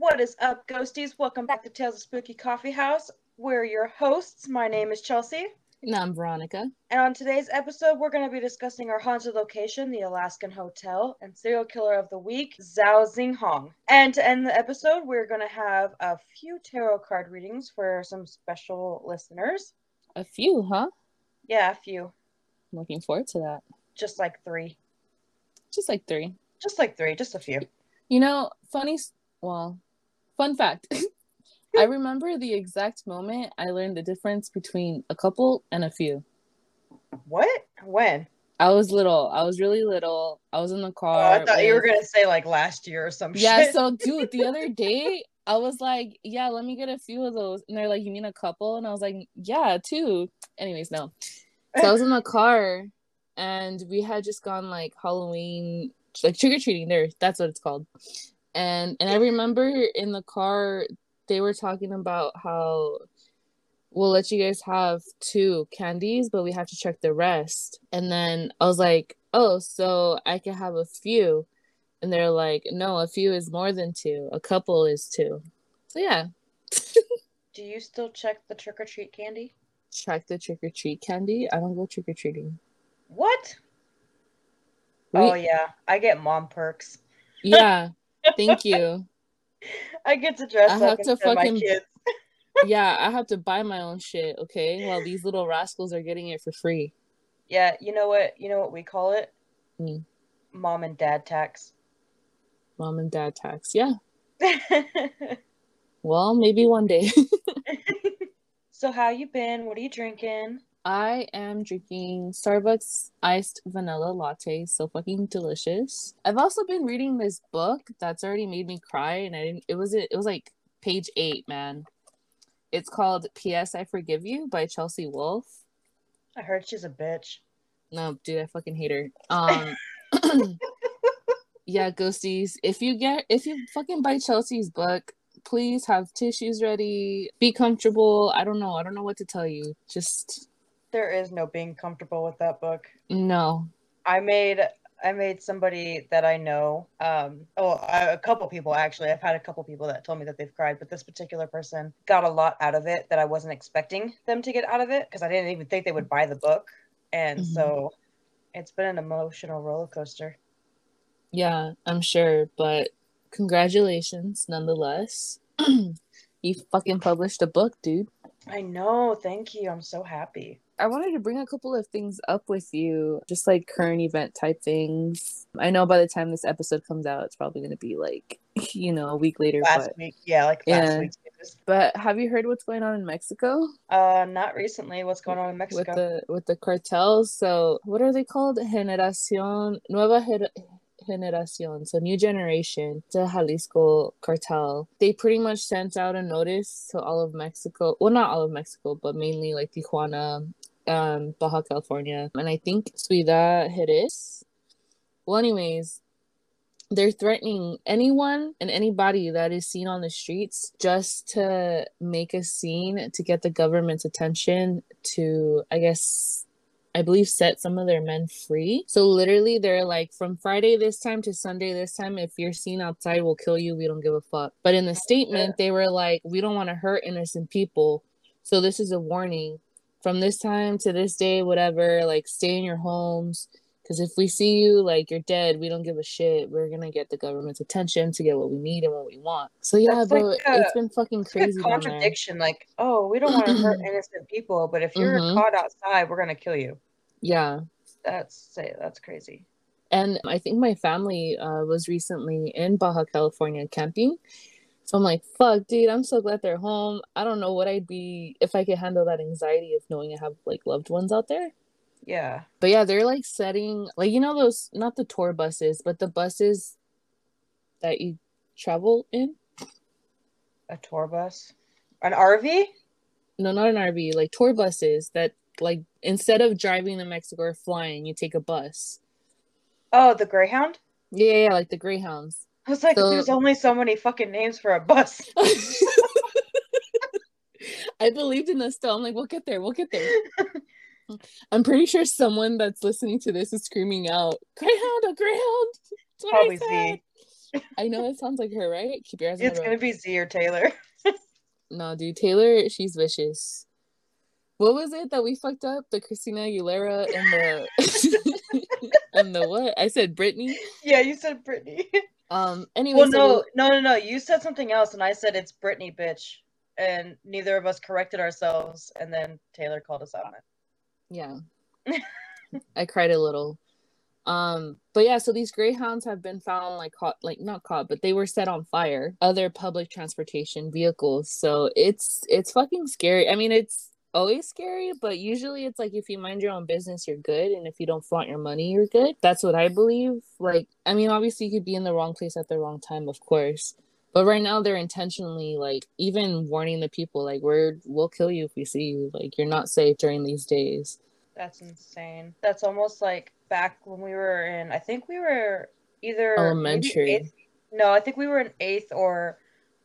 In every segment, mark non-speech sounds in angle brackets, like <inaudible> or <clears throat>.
What is up, ghosties? Welcome back to Tales of Spooky Coffee House. We're your hosts. My name is Chelsea. And I'm Veronica. And on today's episode, we're going to be discussing our haunted location, the Alaskan Hotel, and serial killer of the week, Zhao Zhihong. And to end the episode, we're going to have a few tarot card readings for some special listeners. A few, huh? Yeah, a few. I'm looking forward to that. Just like three. Just like three. Just like three, just a few. You know, funny, well, fun fact. <laughs> I remember the exact moment I learned the difference between a couple and a few. What? When? I was little. I was really little. I was in the car. Oh, I thought with... you were gonna say like last year or some shit. yeah, shit. so dude, the other <laughs> day I was like, yeah, let me get a few of those. And they're like, you mean a couple? And I was like, yeah, two. Anyways, no. So I was in the car and we had just gone like Halloween, like trick or treating. There, that's what it's called. And and I remember in the car they were talking about how we'll let you guys have two candies, but we have to check the rest. And then I was like, oh, so I can have a few. And they're like, no, a few is more than two. A couple is two. So yeah. <laughs> Do you still check the trick or treat candy? Check the trick or treat candy? I don't go trick or treating. What? We... Oh yeah, I get mom perks. Yeah. <laughs> Thank you. <laughs> I get to dress I up have to fucking, my kids. <laughs> yeah, <laughs> I have to buy my own shit, okay? While these little rascals are getting it for free. Yeah, you know what? You know what we call it? Mm. Mom and dad tax. Mom and dad tax. Yeah. well, maybe one day. so how you been? What are you drinking? I am drinking Starbucks iced vanilla latte, so fucking delicious. I've also been reading this book that's already made me cry, and I didn't. It was it was like page eight, man. It's called "P.S. I Forgive You" by Chelsea Wolfe. I heard she's a bitch. No, dude, I fucking hate her. Um, <laughs> yeah, ghosties. If you get if you fucking buy Chelsea's book, please have tissues ready. Be comfortable. I don't know. I don't know what to tell you. Just there is no being comfortable with that book. No. I made I made somebody that I know, um, oh, a couple people actually. I've had a couple people that told me that they've cried, but this particular person got a lot out of it that I wasn't expecting them to get out of it because I didn't even think they would buy the book, and mm-hmm. so it's been an emotional roller coaster. Yeah, I'm sure, but congratulations nonetheless. <clears throat> you fucking published a book, dude. I know. Thank you. I'm so happy. I wanted to bring a couple of things up with you, just like current event type things. I know by the time this episode comes out, it's probably going to be like, <laughs> you know, a week later. Last but, week, yeah, like last yeah. week. But have you heard what's going on in Mexico? Uh, not recently. What's going on in Mexico with the with the cartels? So, what are they called? Generación Nueva Generación, so new generation, the Jalisco cartel. They pretty much sent out a notice to all of Mexico. Well, not all of Mexico, but mainly like Tijuana, um, Baja California, and I think Ciudad Juárez. Well, anyways, they're threatening anyone and anybody that is seen on the streets just to make a scene to get the government's attention to, I guess, I believe, set some of their men free. So literally, they're like, from Friday this time to Sunday this time, if you're seen outside, we'll kill you. We don't give a fuck. But in the statement, they were like, we don't want to hurt innocent people. So this is a warning. From this time to this day, whatever, like stay in your homes. Because if we see you like you're dead, we don't give a shit. We're gonna get the government's attention to get what we need and what we want. So yeah, That's bro, like a, it's been fucking crazy. contradiction, like, oh, we don't want to hurt <clears throat> innocent people, but if you're mm-hmm. caught outside, we're gonna kill you. Yeah, that's say that's crazy. And I think my family uh, was recently in Baja California camping. So I'm like, fuck, dude, I'm so glad they're home. I don't know what I'd be if I could handle that anxiety of knowing I have like loved ones out there. Yeah. But yeah, they're like setting like you know those not the tour buses, but the buses that you travel in. A tour bus? An RV? No, not an RV, like tour buses that like instead of driving to Mexico or flying, you take a bus. Oh, the Greyhound? Yeah, yeah, like the Greyhounds. I was like, so... there's only so many fucking names for a bus. <laughs> I believed in this still. I'm like, we'll get there, we'll get there. <laughs> I'm pretty sure someone that's listening to this is screaming out, Greyhound, a Greyhound. Probably Z. I know it sounds like her, right? Keep your eyes It's gonna be Z or Taylor. <laughs> No, dude, Taylor, she's vicious. What was it that we fucked up? The Christina Aguilera and the and the what? I said Britney. Yeah, you said Brittany. Um. Anyway, well, so no, no, no, no. You said something else, and I said it's Brittany, bitch. And neither of us corrected ourselves, and then Taylor called us out on it. yeah, <laughs> I cried a little. Um, but yeah, so these greyhounds have been found like caught, like not caught, but they were set on fire. Other public transportation vehicles. So it's it's fucking scary. I mean, it's always scary, but usually it's like if you mind your own business, you're good, and if you don't flaunt your money, you're good. That's what I believe. Like, I mean, obviously you could be in the wrong place at the wrong time, of course. But right now they're intentionally like even warning the people like we're we'll kill you if we see you. Like you're not safe during these days. That's insane. That's almost like back when we were in. I think we were either Elementary. eighth- No, I think we were in eighth or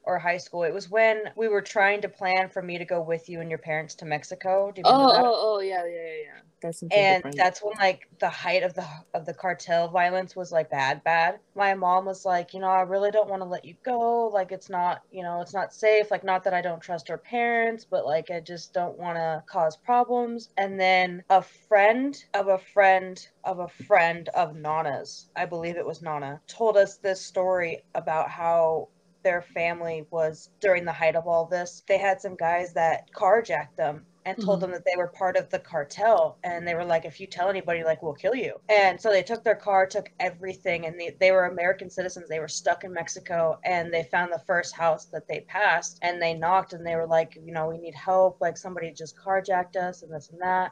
or high school. It was when we were trying to plan for me to go with you and your parents to Mexico. Do you Oh, that? oh, oh, yeah, yeah, yeah, yeah. That's and different. that's when like the height of the of the cartel violence was like bad bad my mom was like you know i really don't want to let you go like it's not you know it's not safe like not that i don't trust our parents but like i just don't want to cause problems and then a friend of a friend of a friend of nana's i believe it was nana told us this story about how their family was during the height of all this they had some guys that carjacked them and told Mhm. them that they were part of the cartel. And they were like if you tell anybody like we'll kill you. And so they took their car took everything and they, they were american citizens. They were stuck in mexico and they found the first house that they passed and they knocked and they were like you know we need help. Like somebody just carjacked us and this and that.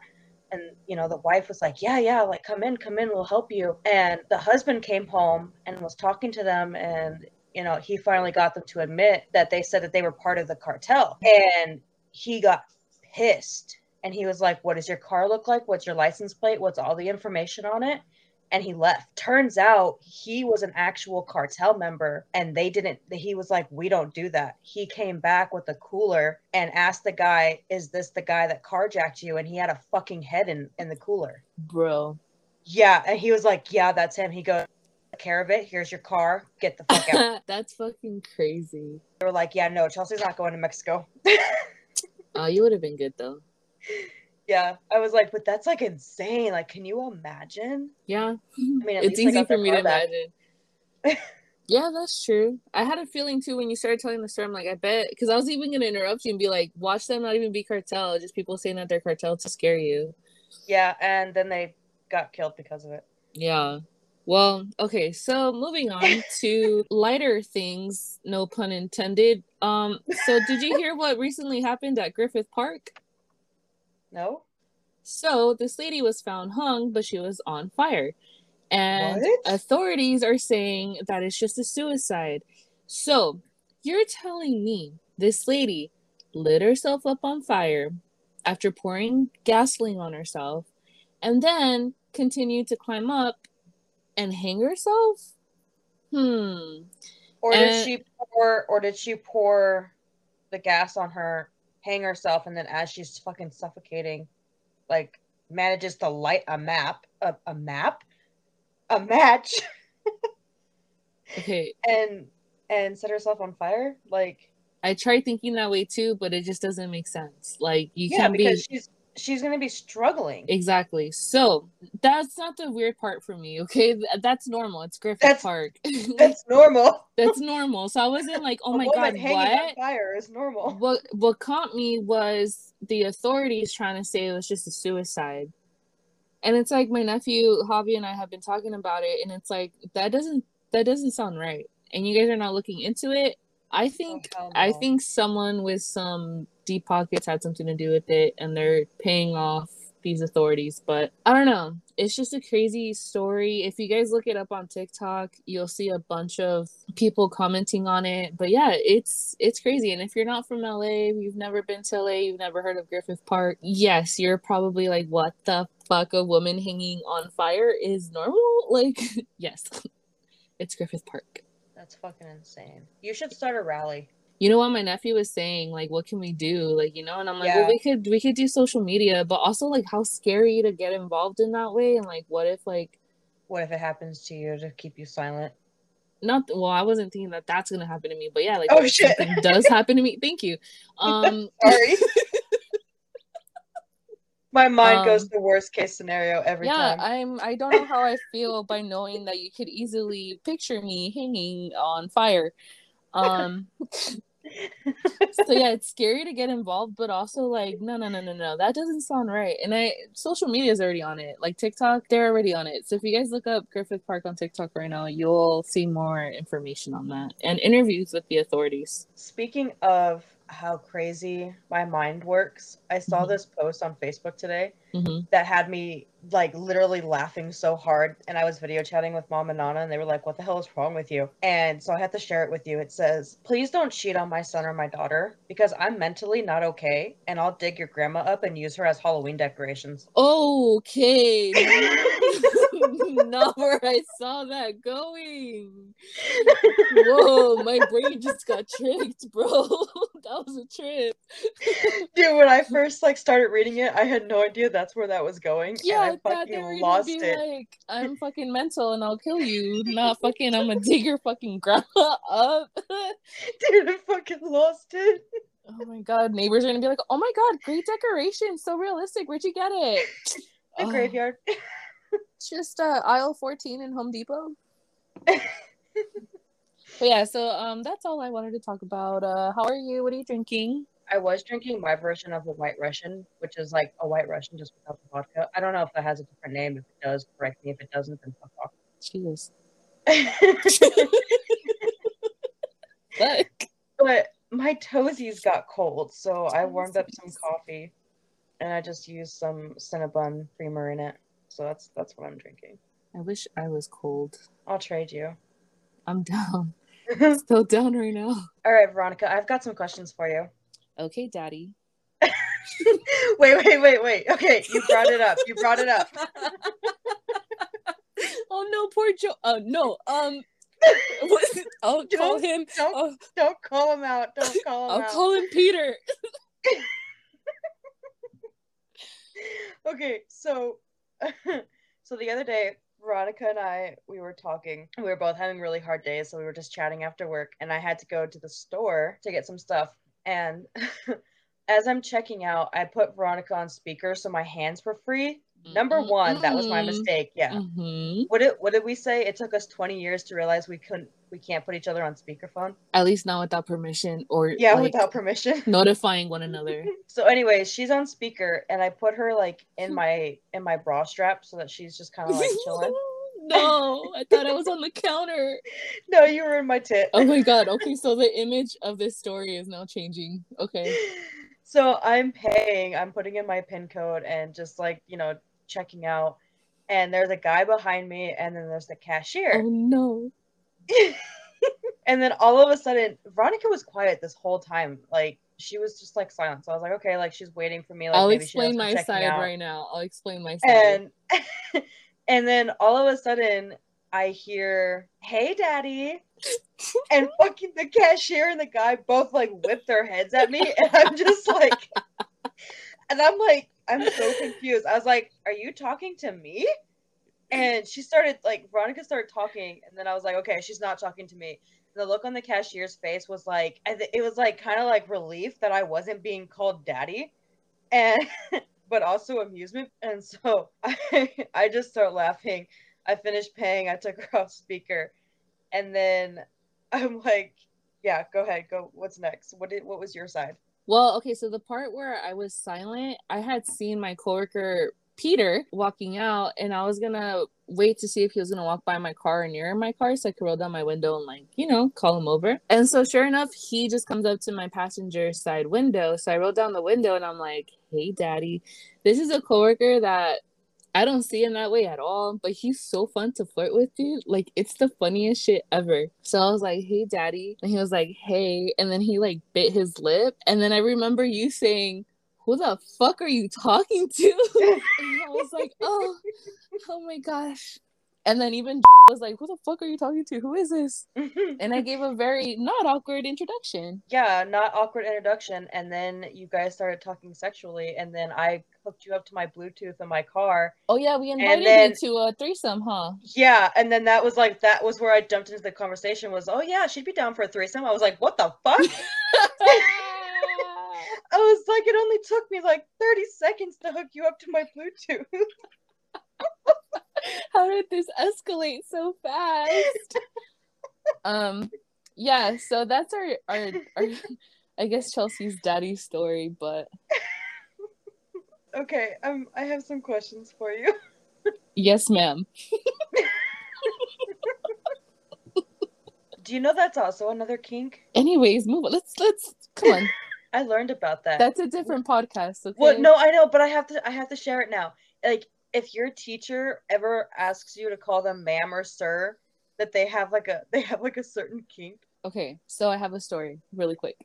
And you know the wife was like yeah yeah like come in come in we'll help you. And the husband came home and was talking to them and you know he finally got them to admit that they said that they were part of the cartel. And he got pissed. And he was like what does your car look like? What's your license plate? What's all the information on it? And he left. Turns out he was an actual cartel member and they didn't he was like we don't do that. He came back with a cooler and asked the guy is this the guy that carjacked you? And he had a fucking head in in the cooler. Bro. yeah. And he was like yeah that's him. He goes "Take care of it here's your car get the fuck out <laughs> That's fucking crazy. they were like yeah no chelsea's not going to mexico <laughs> Oh, you would have been good though. yeah i was like but that's like insane like can you imagine Yeah. I mean, it's easy for me to back. imagine. <laughs> yeah, that's true. I had a feeling too when you started telling the story. I'm like, I bet because I was even gonna interrupt you and be like, watch them not even be cartel, just people saying that they're cartel to scare you. yeah and then they got killed because of it Yeah. Well, okay, so moving on <laughs> to lighter things, no pun intended. Um, so did you hear what recently happened at Griffith Park? no So this lady was found hung, but she was on fire. And What? authorities are saying that it's just a suicide. So you're telling me this lady lit herself up on fire after pouring gasoline on herself and then continued to climb up and hang herself? Hmm. or did she pour or did she pour the gas on her hang herself and then as she's fucking suffocating like manages to light a map a, a map a match <laughs> Okay. and and set herself on fire like I tried thinking that way too, but it just doesn't make sense. Like you yeah can't be because she's she's gonna be struggling Exactly. So that's not the weird part for me, okay? That's normal. It's Griffith That's- Park. <laughs> that's normal that's normal. So I wasn't like, <laughs> oh my god, what? fire is normal <laughs> What what caught me was the authorities trying to say it was just a suicide. And it's like my nephew Javi and I have been talking about it, and it's like that doesn't that doesn't sound right. And you guys are not looking into it. I think hell I think someone with some deep pockets had something to do with it, and they're paying off these authorities. But I don't know. It's just a crazy story. If you guys look it up on TikTok, you'll see a bunch of people commenting on it. But yeah, it's it's crazy. And if you're not from LA, you've never been to LA, you've never heard of Griffith Park, yes, you're probably like, what the fuck? A woman hanging on fire is normal? <laughs> Like, <laughs> yes, <laughs> it's Griffith Park. That's fucking insane you should start a rally you know what my nephew was saying like what can we do like you know and i'm like Yeah. well we could we could do social media but also like how scary to get involved in that way and like what if like what if it happens to you to keep you silent not well, I wasn't thinking that that's gonna happen to me, but yeah, like Oh, shit. does happen to me. Thank you. <laughs> Um, Sorry. <laughs> My mind Um, goes to worst case scenario every yeah, time. I'm. I don't know how I feel by knowing that you could easily picture me hanging on fire. Um, so yeah, it's scary to get involved, but also like, no, no, no, no, no, that doesn't sound right. And I, social media is already on it. Like TikTok, they're already on it. So if you guys look up Griffith Park on TikTok right now, you'll see more information on that and interviews with the authorities. Speaking of how crazy my mind works, I saw Mhm. this post on Facebook today hmm that had me like literally laughing so hard. And I was video chatting with mom and Nana, and they were like, What the hell is wrong with you? And so I had to share it with you. It says, Please don't cheat on my son or my daughter because I'm mentally not okay, and I'll dig your grandma up and use her as Halloween decorations. Okay, <laughs> <laughs> not where I saw that going. Whoa, my brain just got tricked, bro. <laughs> that was a trip. <laughs> Dude, when I first like started reading it, I had no idea that's where that was going. Yeah, I and I were fucking lost it. like, I'm <laughs> fucking mental and I'll kill you. Not fucking, I'm gonna dig your fucking grandma <laughs> up. Dude, I fucking lost it. oh my god, neighbors are gonna be like, oh my god, great decoration, so realistic. Where'd you get it? The Oh, graveyard. just uh, aisle 14 in Home Depot. But yeah, so um, that's all I wanted to talk about. Uh, how are you? What are you drinking? I was drinking my version of a white Russian, which is like a white Russian just without the vodka. I don't know if that has a different name. If it does, correct me. If it doesn't, then fuck off. Jesus. <laughs> but my toesies got cold, so I warmed up some coffee, and I just used some Cinnabon creamer in it. So that's that's what I'm drinking. I wish I was cold. I'll trade you. I'm <laughs> down. Still <laughs> down right now. All right, Veronica, I've got some questions for you. Okay, daddy. <laughs> wait, wait, wait, wait. Okay, you brought it up. You brought it up. <laughs> oh no, poor Joe. Oh no. Um? I'll call Don't- him. Don't Oh, don't call him out. Don't call him I'll out. call him Peter. okay, so so the other day, Veronica and I we were talking. We were both having really hard days, so we were just chatting after work, and I had to go to the store to get some stuff. And <laughs> as I'm checking out, I put Veronica on speaker so my hands were free. Number one, that was my mistake. Yeah. Mhm. What did what did we say? It took us 20 years to realize we couldn't we can't put each other on speakerphone. At least not without permission or Yeah, like, without permission. notifying one <laughs> another. So anyways, she's on speaker and I put her like in <laughs> my in my bra strap so that she's just kind of like chilling. <laughs> no, I thought I was on the counter. No, you were in my tit. Oh my god. Okay, so the image of this story is now changing. Okay. So I'm paying, I'm putting in my pin code and just like, you know, checking out. And there's a guy behind me and then there's the cashier. Oh no. <laughs> and then all of a sudden, Veronica was quiet this whole time. Like she was just like silent. So I was like, okay, like she's waiting for me. Like I'll explain my side out. right now. I'll explain my side. and <laughs> and then all of a sudden I hear, "Hey, daddy," <laughs> and fucking the cashier and the guy both like whip their heads at me, and I'm just like, and I'm like, I'm so confused. I was like, "Are you talking to me?" And she started like Veronica started talking, and then I was like, "Okay, she's not talking to me." The look on the cashier's face was like, th- it was like kind of like relief that I wasn't being called daddy, and <laughs> but also amusement. And so I <laughs> I just start laughing. I finished paying. I took her <laughs> off speaker, and then I'm like, "Yeah, go ahead. Go. What's next? What did? What was your side?" Well, okay, so the part where I was silent, I had seen my coworker Peter walking out, and I was gonna wait to see if he was gonna walk by my car or near my car so I could roll down my window and like, you know, call him over. And so sure enough, he just comes up to my passenger side window. So I roll down the window and I'm like, hey daddy. This is a coworker that I don't see him that way at all, but he's so fun to flirt with, dude. Like, it's the funniest shit ever. So I was like, hey, daddy. And he was like, hey. And then he like bit his lip. And then I remember you saying, who the fuck are you talking to? <laughs> and I was like, oh, oh my gosh. And then even <laughs> was like, "Who the fuck are you talking to? Who is this?" And I gave a <laughs> very not awkward introduction. yeah, not awkward introduction. And then you guys started talking sexually, and then I hooked you up to my Bluetooth in my car. Oh yeah, we invited then- you to a threesome, huh? Yeah, and then that was like that was where I jumped into the conversation. Was oh yeah, she'd be down for a threesome. I was like, what the fuck? <laughs> I was like, it only took me like thirty seconds to hook you up to my Bluetooth. <laughs> How did this escalate so fast? <laughs> um, yeah. So that's our our, our I guess Chelsea's daddy story, but <laughs> okay, um, I have some questions for you. yes, ma'am. Do you know that's also another kink? Anyways, move on. Let's let's come on. I learned about that. That's a different podcast. Okay? Well, no, I know, but I have to. I have to share it now. Like, if your teacher ever asks you to call them ma'am or sir, that they have like a <laughs> they have like a certain kink. Okay, so I have a story really quick.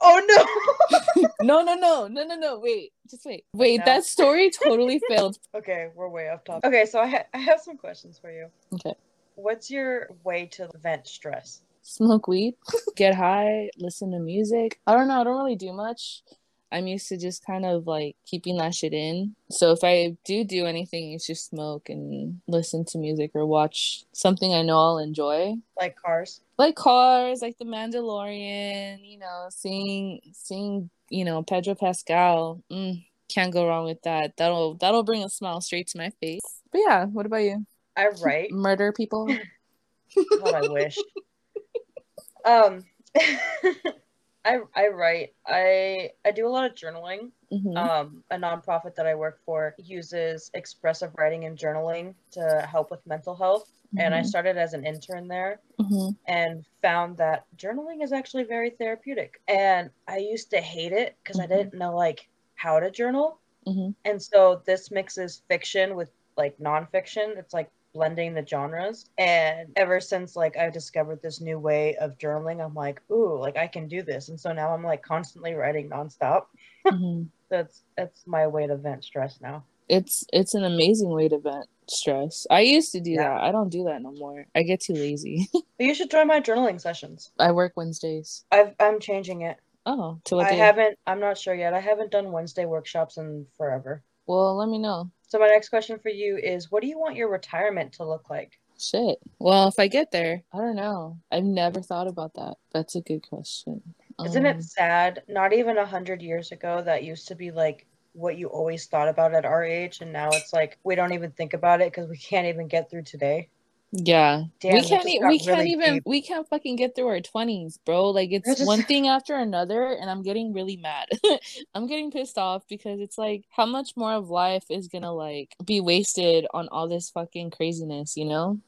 Oh no. <laughs> No, no, no, no, no, no. Wait, just wait. Wait, No. that story totally <laughs> failed. okay, we're way off topic. Okay, so I ha- I have some questions for you. Okay. What's your way to vent stress? Smoke weed, get high, listen to music. I don't know. I don't really do much. I'm used to just kind of like keeping that shit in. So if I do do anything, it's just smoke and listen to music or watch something I know I'll enjoy. Like cars? Like Cars, like The Mandalorian, you know, seeing seeing, you know, Pedro Pascal. Mm, can't go wrong with that. That'll that'll bring a smile straight to my face. But yeah, what about you? I write. Murder people? <laughs> what I wish. Um, <laughs> I I write. I I do a lot of journaling. Mhm. Um, a nonprofit that I work for uses expressive writing and journaling to help with mental health. And I Mhm. started as an intern there Mhm. and found that journaling is actually very therapeutic. And I used to hate it because. I didn't know like how to journal. Mhm. And so this mixes fiction with like nonfiction. It's like blending the genres. And ever since like I discovered this new way of journaling, I'm like, ooh, like I can do this. And so now I'm like constantly writing nonstop. <laughs> Mhm. That's that's my way to vent stress now. It's it's an amazing way to vent stress. I used to do Yeah. that. I don't do that no more. I get too lazy. <laughs> You should join my journaling sessions. I work Wednesdays. I've, I'm changing it. Oh, to what I day? haven't. I'm not sure yet. I haven't done Wednesday workshops in forever. Well, let me know. So my next question for you is, what do you want your retirement to look like? Shit. Well, if I get there, I don't know. I've never thought about that. That's a good question. Isn't Um, it sad? Not even a hundred years ago, that used to be like what you always thought about at our age, and now it's like we don't even think about it because we can't even get through today. Yeah. Damn, we can't we can't really even deep. we can't fucking get through our 20s, bro. Like it's just- one <laughs> thing after another and I'm getting really mad. <laughs> I'm getting pissed off because it's like how much more of life is going to like be wasted on all this fucking craziness, you know?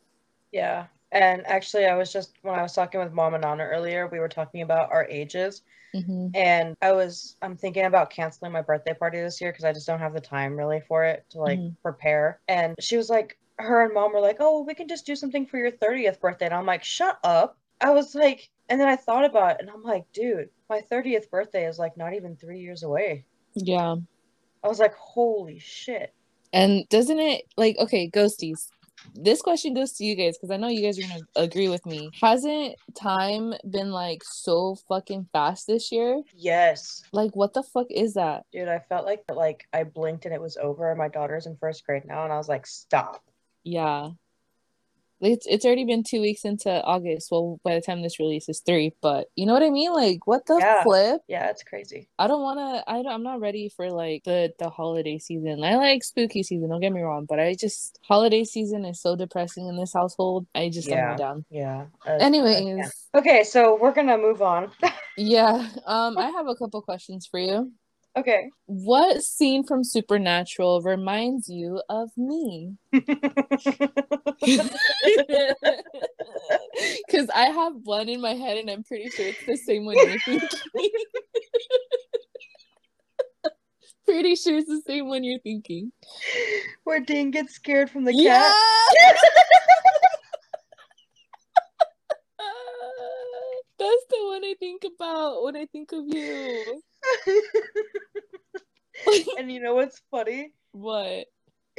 Yeah. And actually, I was just when I was talking with mom and Nana earlier, we were talking about our ages, hmm and I was I'm thinking about canceling my birthday party this year because I just don't have the time really for it to like Mhm. prepare. And she was like, her and mom were like, "Oh, we can just do something for your 30th birthday." And I'm like, "Shut up." I was like, and then I thought about it, and I'm like, dude, my 30th birthday is like not even three years away. Yeah. I was like, holy shit. And doesn't it like okay, ghosties. This question goes to you guys because I know you guys are gonna agree with me. Hasn't time been like so fucking fast this year? Yes. Like what the fuck is that? Dude, I felt like like I blinked and it was over. My daughter's in first grade now, and I was like, stop. Yeah. It's it's already been two weeks into August. Well, by the time this releases three, but you know what I mean? Like what the Yeah. flip? Yeah, it's crazy. I don't wanna I don't, I'm not ready for like the the holiday season. I like spooky season, don't get me wrong, but I just holiday season is so depressing in this household. I just Yeah. don't down. Yeah. uh, Anyways, can't. Okay, so we're gonna move on. <laughs> yeah. Um I have a couple questions for you. Okay. What scene from Supernatural reminds you of me? <laughs> Because I have one in my head, and I'm pretty sure it's the same one you're thinking. <laughs> pretty sure it's the same one you're thinking. Where Dean gets scared from the Yeah. cat. <laughs> That's the one I think about when I think of you. <laughs> and you know what's funny? what?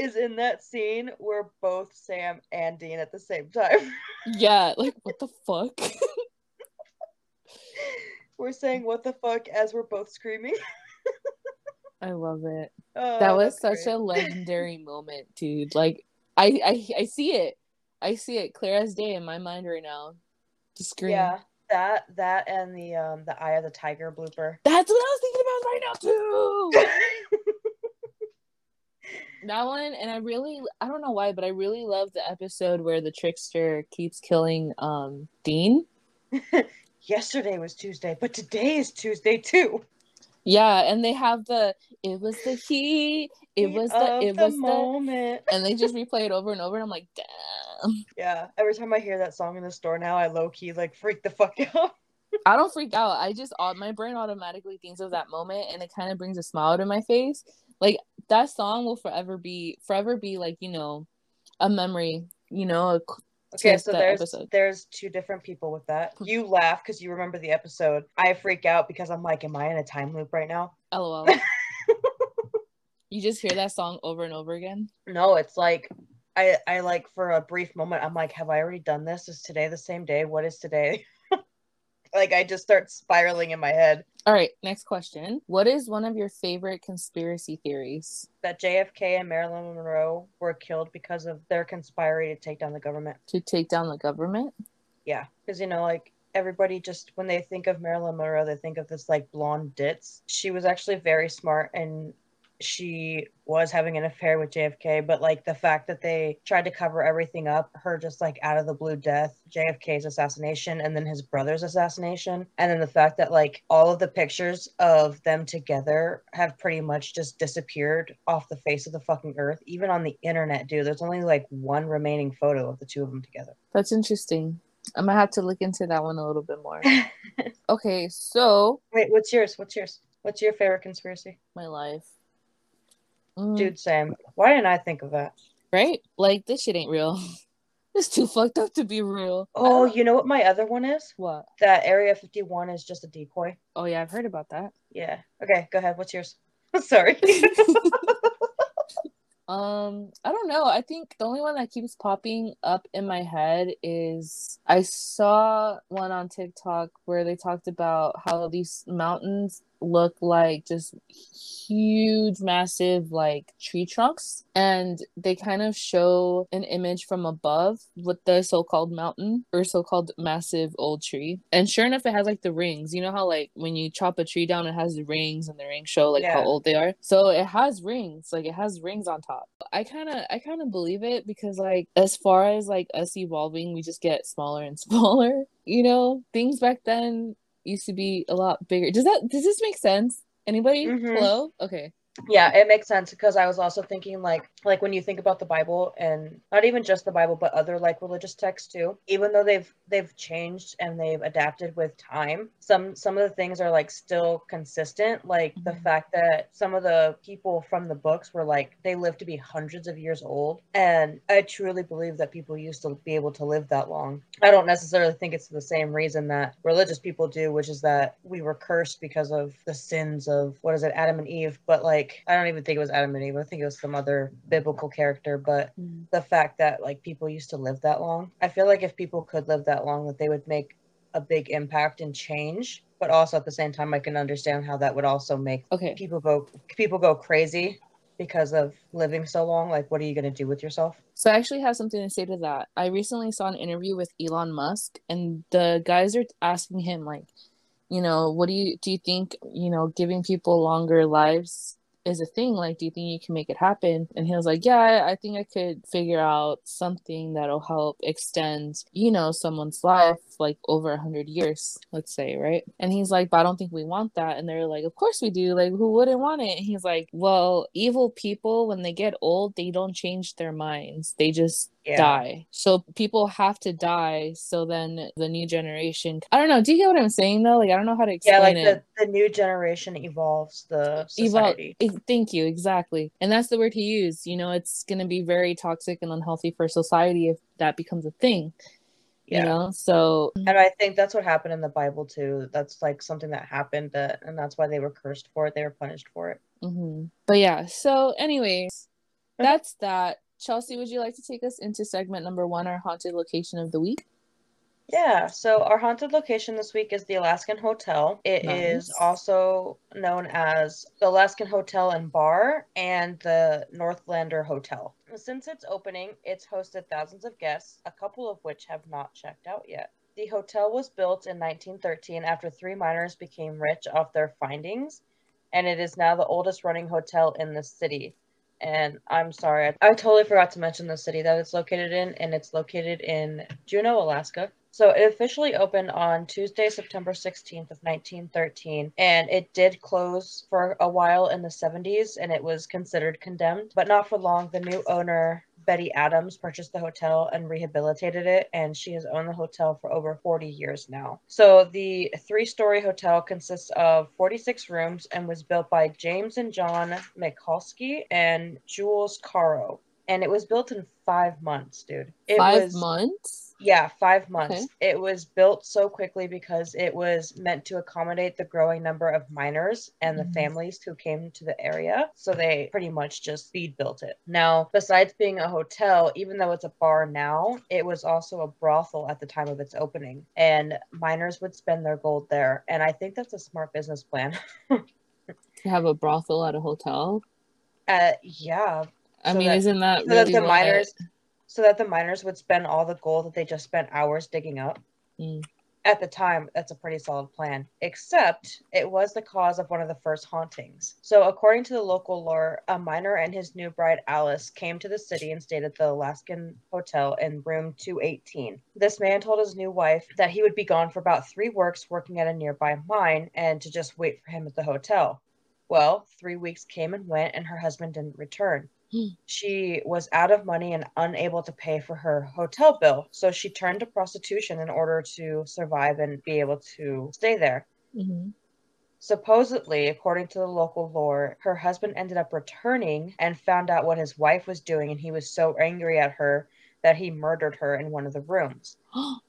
is in that scene where both Sam and Dean at the same time. <laughs> yeah, like what the fuck? <laughs> we're saying what the fuck as we're both screaming. I love it. Oh, that was such great. a legendary moment, dude. Like I, I I see it. I see it clear as day in my mind right now. The screen. Yeah, that that and the um the eye of the tiger blooper. That's what I was thinking about right now too. <laughs> that one and i really i don't know why but i really love the episode where the trickster keeps killing um dean <laughs> yesterday was tuesday but today is tuesday too yeah and they have the it was the heat it was the it the was moment. the, and they just <laughs> replay it over and over and i'm like damn. Yeah every time i hear that song in the store now i low-key like freak the fuck <laughs> out. I don't freak out. I just my brain automatically thinks of that moment and it kind of brings a smile to my face. Like that song will forever be forever be like you know a memory you know a, okay so there's episode. there's two different people with that. You laugh because you remember the episode. I freak out because i'm like am i in a time loop right now? Lol. <laughs> You just hear that song over and over again? No it's like i i like for a brief moment i'm like have i already done this? Is today the same day? What is today? <laughs> Like I just start spiraling in my head. All right, next question. What is one of your favorite conspiracy theories? That JFK and Marilyn Monroe were killed because of their conspiring to take down the government. To take down the government? Yeah, because you know, like everybody just when they think of Marilyn Monroe, they think of this like blonde ditz. She was actually very smart and she was having an affair with JFK, but like the fact that they tried to cover everything up, her just like out of the blue death, JFK's assassination, and then his brother's assassination, and then the fact that like all of the pictures of them together have pretty much just disappeared off the face of the fucking earth, even on the internet, dude. There's only like one remaining photo of the two of them together. That's interesting. I'm gonna have to look into that one a little bit more. <laughs> okay, so wait, what's yours? What's yours? What's your favorite conspiracy? My life. Mm. Dude, Sam, why didn't I think of that? Right? Like this shit ain't real. <laughs> It's too fucked up to be real. Oh, you know what my other one is? What? That Area 51 is just a decoy. Oh yeah, I've heard about that. Yeah. Okay, go ahead. What's yours? <laughs> Sorry. <laughs> Um, I don't know. I think the only one that keeps popping up in my head is I saw one on TikTok where they talked about how these mountains look like just huge massive like tree trunks. And they kind of show an image from above with the so-called mountain or so-called massive old tree. And sure enough it has like the rings. You know how like when you chop a tree down it has the rings and the rings show like yeah. how old they are? So it has rings. Like it has rings on top. I kind of i kind of believe it because like as far as like us evolving we just get smaller and <laughs> smaller. You know things back then used to be a lot bigger. Does that does this make sense? Anybody? Mm-hmm. Hello? Okay yeah it makes sense because i was also thinking like like when you think about the bible and not even just the bible but other like religious texts too even though they've they've changed and they've adapted with time some some of the things are like still consistent like mm-hmm. the fact that some of the people from the books were like they lived to be hundreds of years old and i truly believe that people used to be able to live that long i don't necessarily think it's the same reason that religious people do which is that we were cursed because of the sins of what is it adam and eve but like like I don't even think it was Adam and Eve. I think it was some other biblical character. But mm. the fact that like people used to live that long, I feel like if people could live that long, that they would make a big impact and change. But also at the same time, I can understand how that would also make okay. people go people go crazy because of living so long like what are you going to do with yourself so i actually have something to say to that i recently saw an interview with elon musk and the guys are asking him like you know what do you do you think you know giving people longer lives is a thing like do you think you can make it happen? And he was like yeah i think i could figure out something that'll help extend you know someone's life like over a hundred years let's say right? And he's like but i don't think we want that. And they're like of course we do. Like who wouldn't want it? And he's like well evil people when they get old they don't change their minds. They just yeah. die. So people have to die. So then the new generation. I don't know. Do you get what I'm saying though? Like I don't know how to explain yeah, like it. The, the new generation evolves the society. Evol- thank you. Exactly. And that's the word he used. You know, it's going to be very toxic and unhealthy for society if that becomes a thing. Yeah. You know, so and I think that's what happened in the Bible too. That's like something that happened, that, and that's why they were cursed for it. They were punished for it. Mm-hmm. But yeah, so anyways, that's that. Chelsea, would you like to take us into segment number one, our haunted location of the week? Yeah, so our haunted location this week is the Alaskan Hotel. It is Nice. also known as the Alaskan Hotel and Bar and the Northlander Hotel. Since its opening, it's hosted thousands of guests, a couple of which have not checked out yet. The hotel was built in 1913 after three miners became rich off their findings, and it is now the oldest running hotel in the city. And I'm sorry, I, I totally forgot to mention the city that it's located in, and it's located in Juneau, Alaska. So it officially opened on Tuesday, September 16th of 1913, and it did close for a while in the 70s, and it was considered condemned, but not for long. The new owner, Betty Adams, purchased the hotel and rehabilitated it, and she has owned the hotel for over 40 years now. So the three-story hotel consists of 46 rooms and was built by James and John Mikulski and Jules Caro. And it was built in five months, dude. It Five was, months. yeah, five months. It was built so quickly because it was meant to accommodate the growing number of miners and the Mhm. families who came to the area. So they pretty much just speed built it. Now, besides being a hotel, even though it's a bar now, it was also a brothel at the time of its opening. And miners would spend their gold there. And I think that's a smart business plan. <laughs> To have a brothel at a hotel. uh, yeah. I So mean, that- isn't that So really that the miners so that the miners would spend all the gold that they just spent hours digging up. Mm. At the time, that's a pretty solid plan, except it was the cause of one of the first hauntings. So, according to the local lore, a miner and his new bride Alice came to the city and stayed at the Alaskan Hotel in room 218. This man told his new wife that he would be gone for about three weeks working at a nearby mine and to just wait for him at the hotel. Well, three weeks came and went, and her husband didn't return <gasps> she was out of money and unable to pay for her hotel bill. So she turned to prostitution in order to survive and be able to stay there. Mhm. Supposedly, according to the local lore, her husband ended up returning and found out what his wife was doing, and he was so angry at her that he murdered her in one of the rooms. <gasps> <gasps>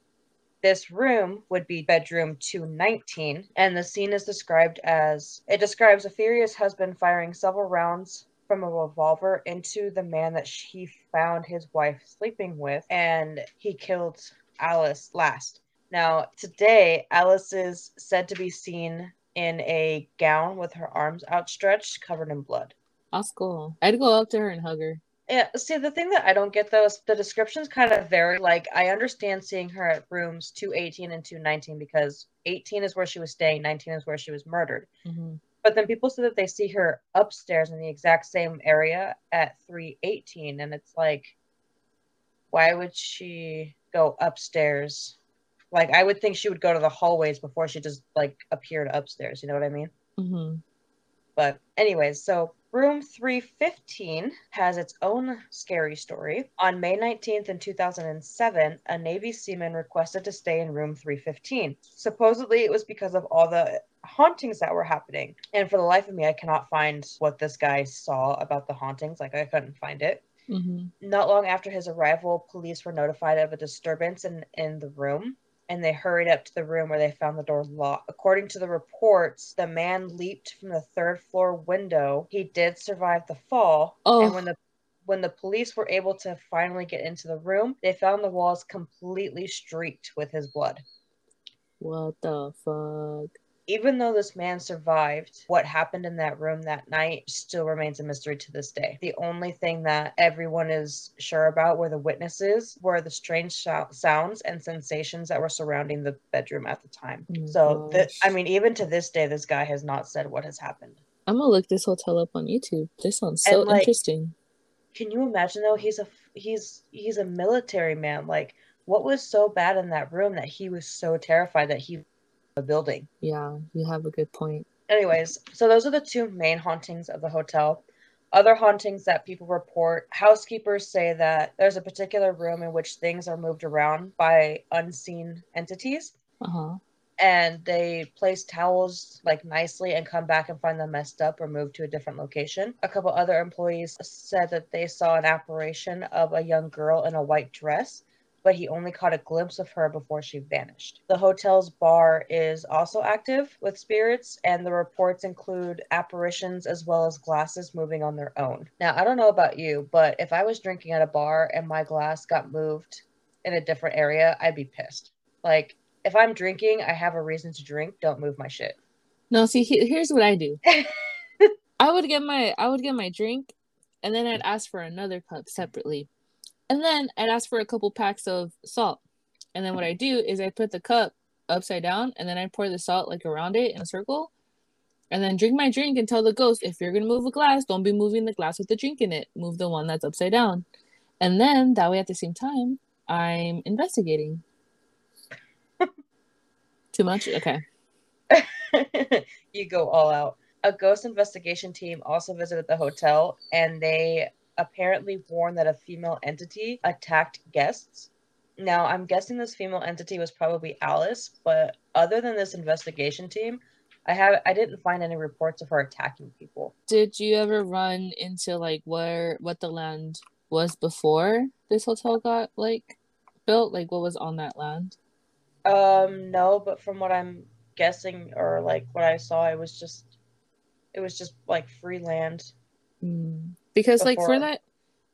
This room would be bedroom 219, and the scene is described as it describes a furious husband firing several rounds from a revolver into the man that she found his wife sleeping with, and he killed Alice last. Now, today, Alice is said to be seen in a gown with her arms outstretched, covered in blood. That's cool. I'd go up to her and hug her. Yeah, see, the thing that I don't get though is the descriptions kind of vary. Like, I understand seeing her at rooms 218 and 219 because 18 is where she was staying, 19 is where she was murdered. hmm But then people said that they see her upstairs in the exact same area at 318, and it's like, why would she go upstairs? Like, I would think she would go to the hallways before she just like appeared upstairs. You know what I mean? hmm But, anyways, so room 315 has its own scary story. On May 19th, in 2007, a Navy seaman requested to stay in room 315. Supposedly, it was because of all the hauntings that were happening. And for the life of me, I cannot find what this guy saw about the hauntings. Like, I couldn't find it. hmm Not long after his arrival, police were notified of a disturbance in, in the room, and they hurried up to the room where they found the door locked. According to the reports, the man leaped from the third floor window. He did survive the fall, Oh. and when the when the police were able to finally get into the room, they found the walls completely streaked with his blood. What the fuck? Even though this man survived, what happened in that room that night still remains a mystery to this day. The only thing that everyone is sure about were the witnesses, were the strange sou- sounds and sensations that were surrounding the bedroom at the time. Oh so, th- I mean, even to this day, this guy has not said what has happened. I'm gonna look this hotel up on YouTube. This sounds so And, like, interesting. Can you imagine though? He's a he's he's a military man. Like, what was so bad in that room that he was so terrified that he a building? Yeah, you have a good point. Anyways, so those are the two main hauntings of the hotel. Other hauntings that people report, housekeepers say that there's a particular room in which things are moved around by unseen entities Uh huh. and they place towels like nicely and come back and find them messed up or moved to a different location. A couple other employees said that they saw an apparition of a young girl in a white dress but he only caught a glimpse of her before she vanished. The hotel's bar is also active with spirits, and the reports include apparitions as well as glasses moving on their own. Now, I don't know about you, but if I was drinking at a bar and my glass got moved in a different area, I'd be pissed. Like, if I'm drinking, I have a reason to drink. Don't move my shit. No, see, he- here's what I do. <laughs> I would get my I would get my drink, and then I'd ask for another cup separately, and then I'd ask for a couple packs of salt, and then what I do is I put the cup upside down, and then I pour the salt like around it in a circle, and then drink my drink and tell the ghost if you're gonna move a glass, don't be moving the glass with the drink in it. Move the one that's upside down, and then that way at the same time I'm investigating. <laughs> Too much? Okay. <laughs> you go all out. A ghost investigation team also visited the hotel and they apparently warned that a female entity attacked guests. Now, I'm guessing this female entity was probably Alice, but other than this investigation team, I have I didn't find any reports of her attacking people. Did you ever run into like where what the land was before this hotel got like built? Like what was on that land? Um, no, but from what I'm guessing or like what I saw, it was just it was just like free land. Mm. Because like for that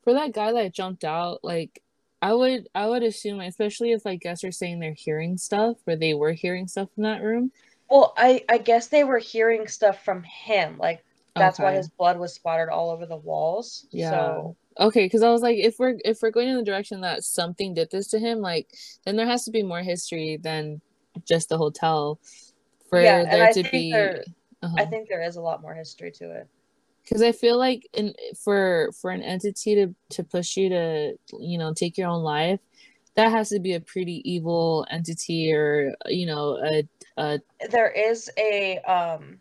for that guy that jumped out, like I would I would assume, especially if like guests are saying they're hearing stuff or they were hearing stuff in that room. Well, I I guess they were hearing stuff from him. Like that's why his blood was splattered all over the walls. Yeah. So Okay, because I was like, if we're if we're going in the direction that something did this to him, like then there has to be more history than just the hotel for Yeah, and there I to think be. there- uh I think there is a lot more history to it. Because I feel like in for for an entity to to push you to you know take your own life, that has to be a pretty evil entity or you know a a There is a um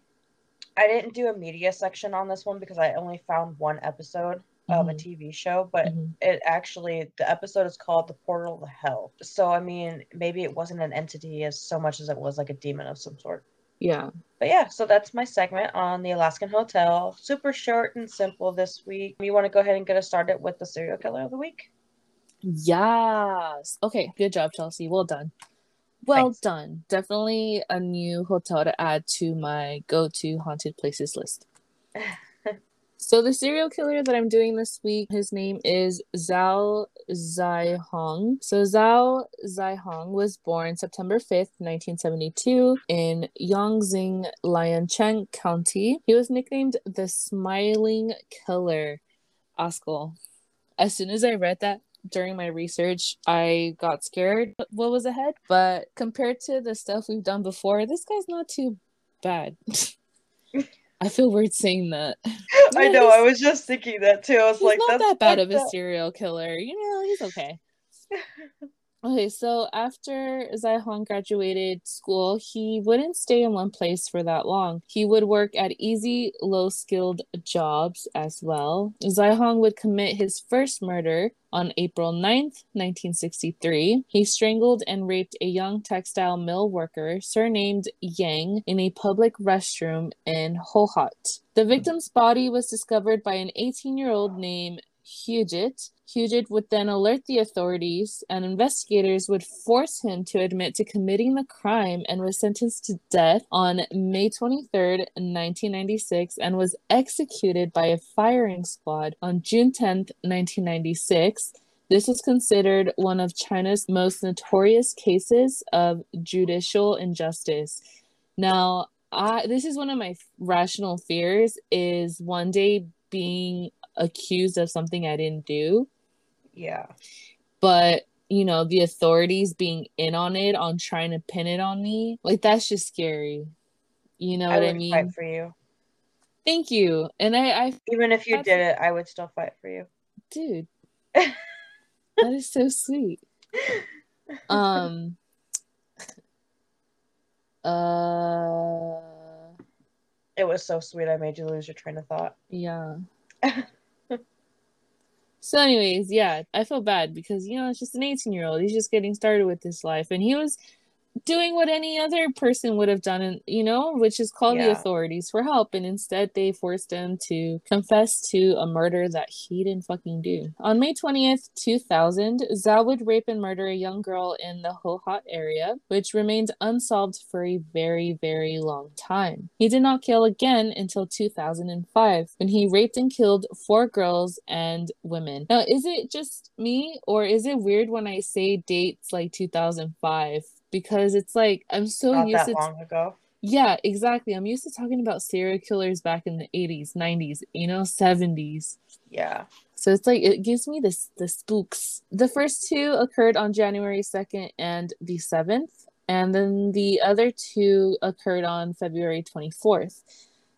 I didn't do a media section on this one because I only found one episode of a Mhm. TV show, but Mhm. it actually the episode is called The Portal to Hell. So I mean, maybe it wasn't an entity as so much as it was like a demon of some sort. yeah. But yeah, so that's my segment on the Alaskan Hotel. Super short and simple this week. You want to go ahead and get us started with the serial killer of the week? Yes. Okay. Good job, Chelsea. Well done. Well Thanks. done. Definitely a new hotel to add to my go to haunted places list. <laughs> so, the serial killer that I'm doing this week, his name is Zhao Zhihong. So, Zhao Zhihong was born September 5th, 1972, in Yongxing, Liancheng County. He was nicknamed the Smiling Killer. Askell. As soon as I read that, during my research, I got scared what was ahead. But compared to the stuff we've done before, this guy's not too bad. <laughs> I feel weird saying that. <laughs> I know. I was just thinking that too. I was He's like, not that's that bad of a serial killer. You know, he's okay. <laughs> Okay, so after Zhihong graduated school, he wouldn't stay in one place for that long. He would work at easy, low skilled jobs as well. Zhihong would commit his first murder on April 9th, 1963. He strangled and raped a young textile mill worker surnamed Yang in a public restroom in Hohhot. The victim's body was discovered by an 18 year old named Hugit. Hugit would then alert the authorities, and investigators would force him to admit to committing the crime and was sentenced to death on May 23rd, 1996, and was executed by a firing squad on June 10th, 1996. This is considered one of China's most notorious cases of judicial injustice. Now, I, this is one of my rational fears is one day being accused of something I didn't do, Yeah. but you know, the authorities being in on it, on trying to pin it on me, like that's just scary. You know I what I mean? fight for you. Thank you. And I, I, Even if you did it, I would still fight for you. dude, <laughs> that is so sweet. Um, uh, It was so sweet. I made you lose your train of thought. yeah. <laughs> So, anyways, yeah, I feel bad because you know it's just an 18 year old. He's just getting started with this life, and he was doing what any other person would have done, and you know, which is call Yeah. the authorities for help. And instead, they forced him to confess to a murder that he didn't fucking do. On May 20th, 2000, Zhao would rape and murder a young girl in the Hohhot area, which remained unsolved for a very, very long time. He did not kill again until 2005, when he raped and killed four girls and women. Now, is it just me, or is it weird when I say dates like 2005? Because it's like I'm so Not used that to long ago. yeah, exactly. I'm used to talking about serial killers back in the 80s, 90s, you know, 70s. Yeah. So it's like it gives me this the spooks. The first two occurred on January 2nd and the 7th, and then the other two occurred on February 24th.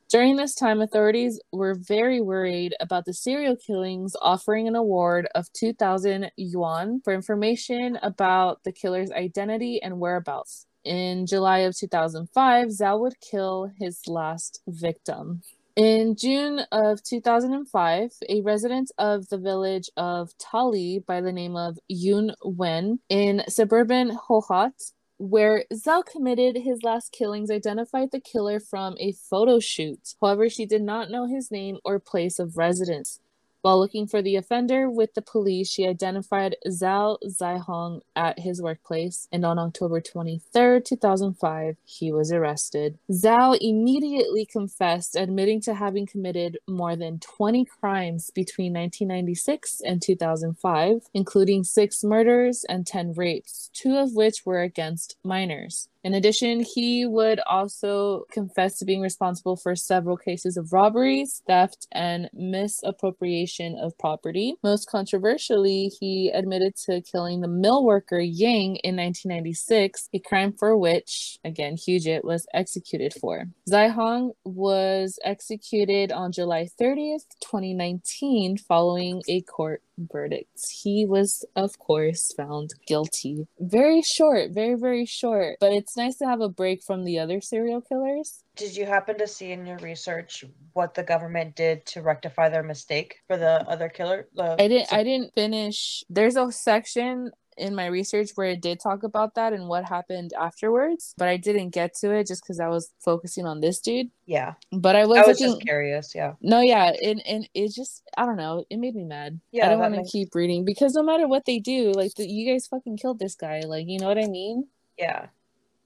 During this time, authorities were very worried about the serial killings, offering an award of 2,000 yuan for information about the killer's identity and whereabouts. In July of 2005, Zhao would kill his last victim. In June of 2005, a resident of the village of Tali by the name of Yun Wen in suburban Hohhot, where Zhao committed his last killings, identified the killer from a photo shoot. However, she did not know his name or place of residence. While looking for the offender with the police, she identified Zhao Zhihong at his workplace, and on October 23, 2005, he was arrested. Zhao immediately confessed, admitting to having committed more than 20 crimes between 1996 and 2005, including six murders and 10 rapes, two of which were against minors. In addition, he would also confess to being responsible for several cases of robberies, theft, and misappropriation of property. Most controversially, he admitted to killing the mill worker Yang in 1996, a crime for which, again, Hugit was executed for. Zhihong was executed on July 30th, 2019, following a court verdict. He was, of course, found guilty. Very short, very, very short, but it's nice to have a break from the other serial killers. Did you happen to see in your research what the government did to rectify their mistake for the other killer? The I didn't I didn't finish. There's a section in my research where it did talk about that and what happened afterwards, but I didn't get to it just because I was focusing on this dude. yeah. But I was, I was looking. just curious. Yeah. No, yeah, and and it just I don't know. It made me mad. Yeah, I don't want to makes- keep reading because no matter what they do, like the, you guys fucking killed this guy. Like you know what I mean? Yeah.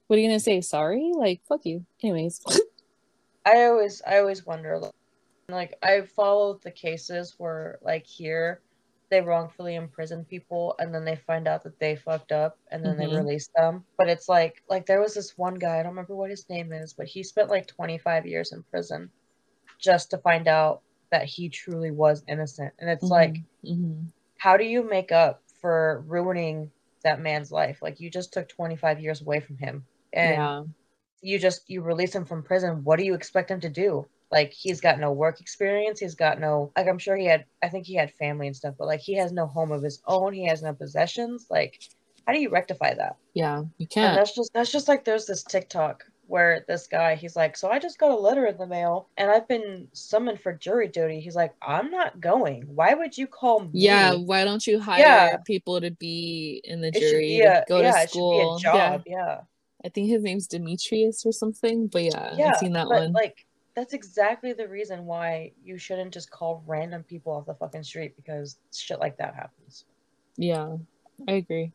What are you gonna say? Sorry? Like fuck you. Anyways. <laughs> I always I always wonder like, like I followed the cases where like here they wrongfully imprison people and then they find out that they fucked up and then Mhm. they release them. But it's like like there was this one guy, I don't remember what his name is, but he spent like 25 years in prison just to find out that he truly was innocent. And it's like Mhm. how do you make up for ruining that man's life? Like you just took 25 years away from him. And yeah. you just you release him from prison what do you expect him to do like he's got no work experience he's got no like i'm sure he had i think he had family and stuff but like he has no home of his own he has no possessions like how do you rectify that Yeah. You can't. that's just that's just like there's this tiktok where this guy he's like so i just got a letter in the mail and i've been summoned for jury duty he's like i'm not going why would you call me Yeah, why don't you hire Yeah. people to be in the jury, be to a go yeah to it should be school? a job yeah I think his name's Demetrius or something. But yeah, yeah I've seen that but one. like that's exactly the reason why you shouldn't just call random people off the fucking street because shit like that happens yeah, I agree.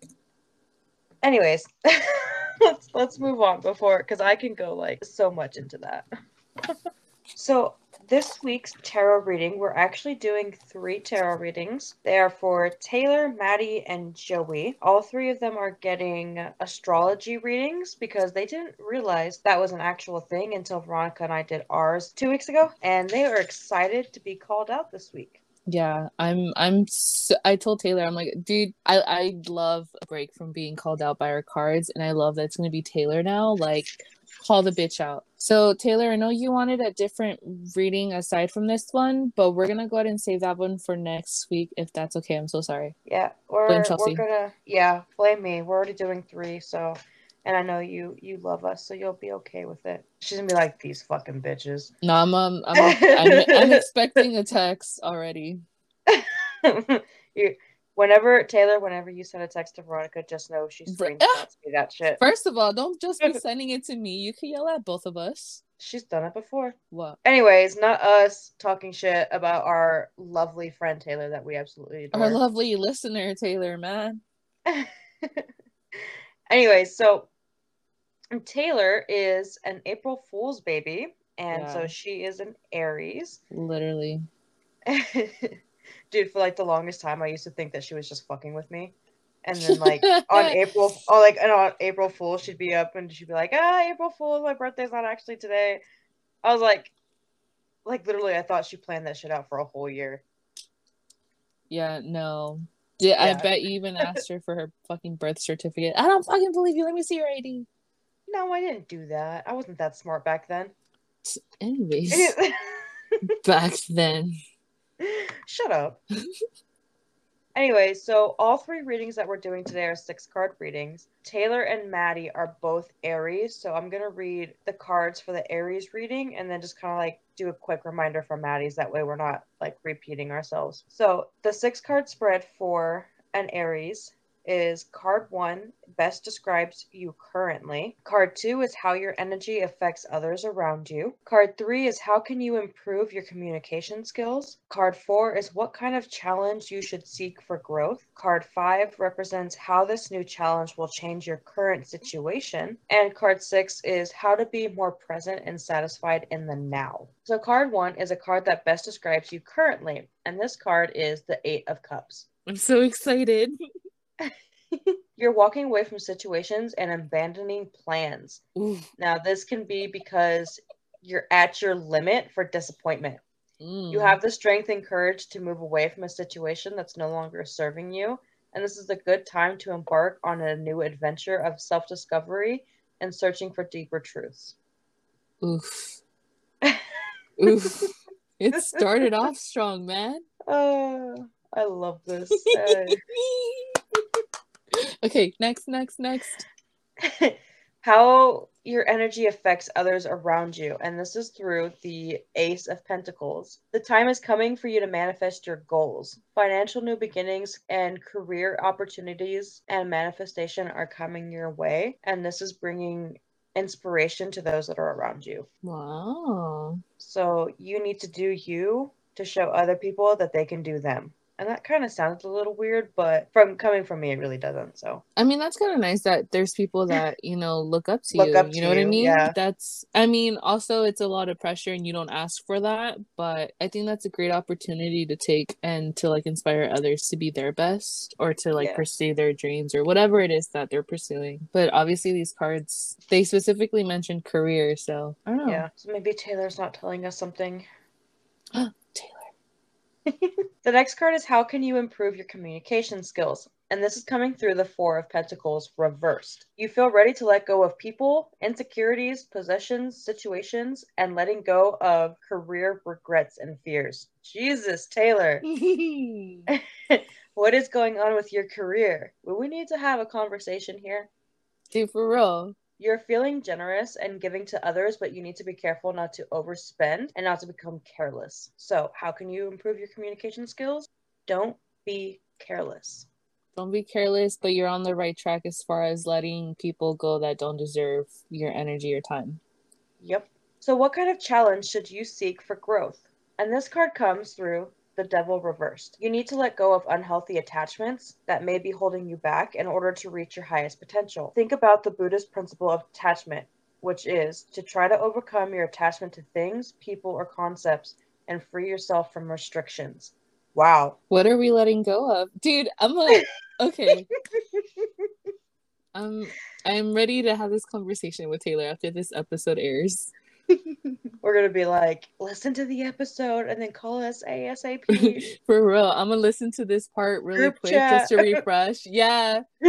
anyways <laughs> let's let's move on before because i can go like so much into that <laughs> so this week's tarot reading we're actually doing three tarot readings they are for taylor maddie and joey all three of them are getting astrology readings because they didn't realize that was an actual thing until veronica and i did ours two weeks ago and they are excited to be called out this week Yeah, I'm. I'm. So, I told Taylor, I'm like, dude, I I love a break from being called out by our cards, and I love that it's gonna be Taylor now. Like, call the bitch out. So Taylor, I know you wanted a different reading aside from this one, but we're gonna go ahead and save that one for next week if that's okay. I'm so sorry. Yeah, we're Blame we're gonna yeah, blame me. We're already doing three, so and I know you you love us, so you'll be okay with it. She's gonna be like these fucking bitches. No, I'm um, I'm, I'm I'm <laughs> expecting a text already. <laughs> you Whenever Taylor, whenever you send a text to Veronica, just know she's Ver- screenshots ah! me that shit. First of all, don't just be <laughs> sending it to me. You can yell at both of us. She's done it before. What? Anyways, not us talking shit about our lovely friend Taylor that we absolutely adore. Our lovely listener, Taylor, man. <laughs> Anyways, so Taylor is an April Fool's baby, and so she is an Aries. Literally. <laughs> Dude, for like the longest time, I used to think that she was just fucking with me. And then like on <laughs> April, oh like and on April Fool, she'd be up and she'd be like, "Ah, April Fool, my birthday's not actually today." I was like, like literally, I thought she planned that shit out for a whole year. Yeah, no. Did I bet you even asked her for her fucking birth certificate? I don't fucking believe you. Let me see your ID. No, I didn't do that. I wasn't that smart back then. Anyways, <laughs> back then. Shut up. anyway, so all three readings that we're doing today are six card readings. Taylor and Maddie are both Aries, so I'm gonna read the cards for the Aries reading and then just kind of like do a quick reminder for Maddie's. That way we're not like repeating ourselves. So the six card spread for an Aries is card one best describes you currently. Card two is how your energy affects others around you. Card three is how can you improve your communication skills. Card four is what kind of challenge you should seek for growth. Card five represents how this new challenge will change your current situation. And card six is how to be more present and satisfied in the now. So card one is a card that best describes you currently. And this card is the Eight of Cups. I'm so excited. <laughs> You're walking away from situations and abandoning plans. Ooh. Now, this can be because you're at your limit for disappointment. Mm. You have the strength and courage to move away from a situation that's no longer serving you. And this is a good time to embark on a new adventure of self discovery and searching for deeper truths. Oof. <laughs> Oof. It started off strong, man. Oh, I love this. <laughs> Okay, next, next, next. <laughs> how your energy affects others around you. And this is through the Ace of Pentacles. The time is coming for you to manifest your goals. Financial new beginnings and career opportunities and manifestation are coming your way. And this is bringing inspiration to those that are around you. Wow. So you need to do you to show other people that they can do them. And that kind of sounds a little weird, but from coming from me, it really doesn't. So I mean, that's kind of nice that there's people <laughs> that, you know, look up to Look you. up you to know what I mean? yeah. That's, I mean, also it's a lot of pressure and you don't ask for that, but I think that's a great opportunity to take and to like inspire others to be their best or to like Yeah. pursue their dreams or whatever it is that they're pursuing. But obviously, these cards, they specifically mentioned career. So I don't know. yeah. So maybe Taylor's not telling us something. Oh, <gasps> Taylor. <laughs> The next card is how can you improve your communication skills? And this is coming through the Four of Pentacles reversed. You feel ready to let go of people, insecurities, possessions, situations, and letting go of career regrets and fears. Jesus, Taylor, <laughs> <laughs> what is going on with your career? Well, we need to have a conversation here. Dude, for real. You're feeling generous and giving to others, but you need to be careful not to overspend and not to become careless. So, how can you improve your communication skills? Don't be careless. Don't be careless, but you're on the right track as far as letting people go that don't deserve your energy or time. Yep. So, what kind of challenge should you seek for growth? And this card comes through the devil reversed. You need to let go of unhealthy attachments that may be holding you back in order to reach your highest potential. Think about the Buddhist principle of attachment, which is to try to overcome your attachment to things, people, or concepts and free yourself from restrictions. Wow. What are we letting go of? Dude, I'm like, <laughs> okay. Um, I'm ready to have this conversation with Taylor after this episode airs. <laughs> We're going to be like, listen to the episode and then call us ASAP. <laughs> For real, I'm gonna listen to this part really Group quick just to <laughs> refresh. Yeah. <laughs>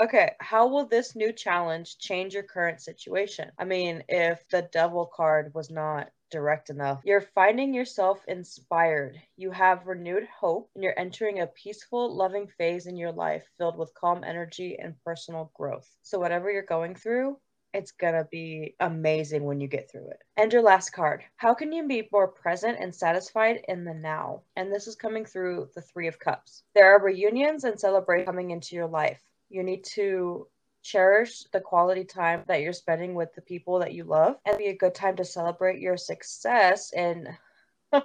okay, how will this new challenge change your current situation? I mean, if the devil card was not direct enough, you're finding yourself inspired. You have renewed hope, and you're entering a peaceful, loving phase in your life filled with calm energy and personal growth. So, whatever you're going through, it's gonna be amazing when you get through it. And your last card. How can you be more present and satisfied in the now? And this is coming through the Three of Cups. There are reunions and celebrations coming into your life. You need to cherish the quality time that you're spending with the people that you love and be a good time to celebrate your success and <laughs>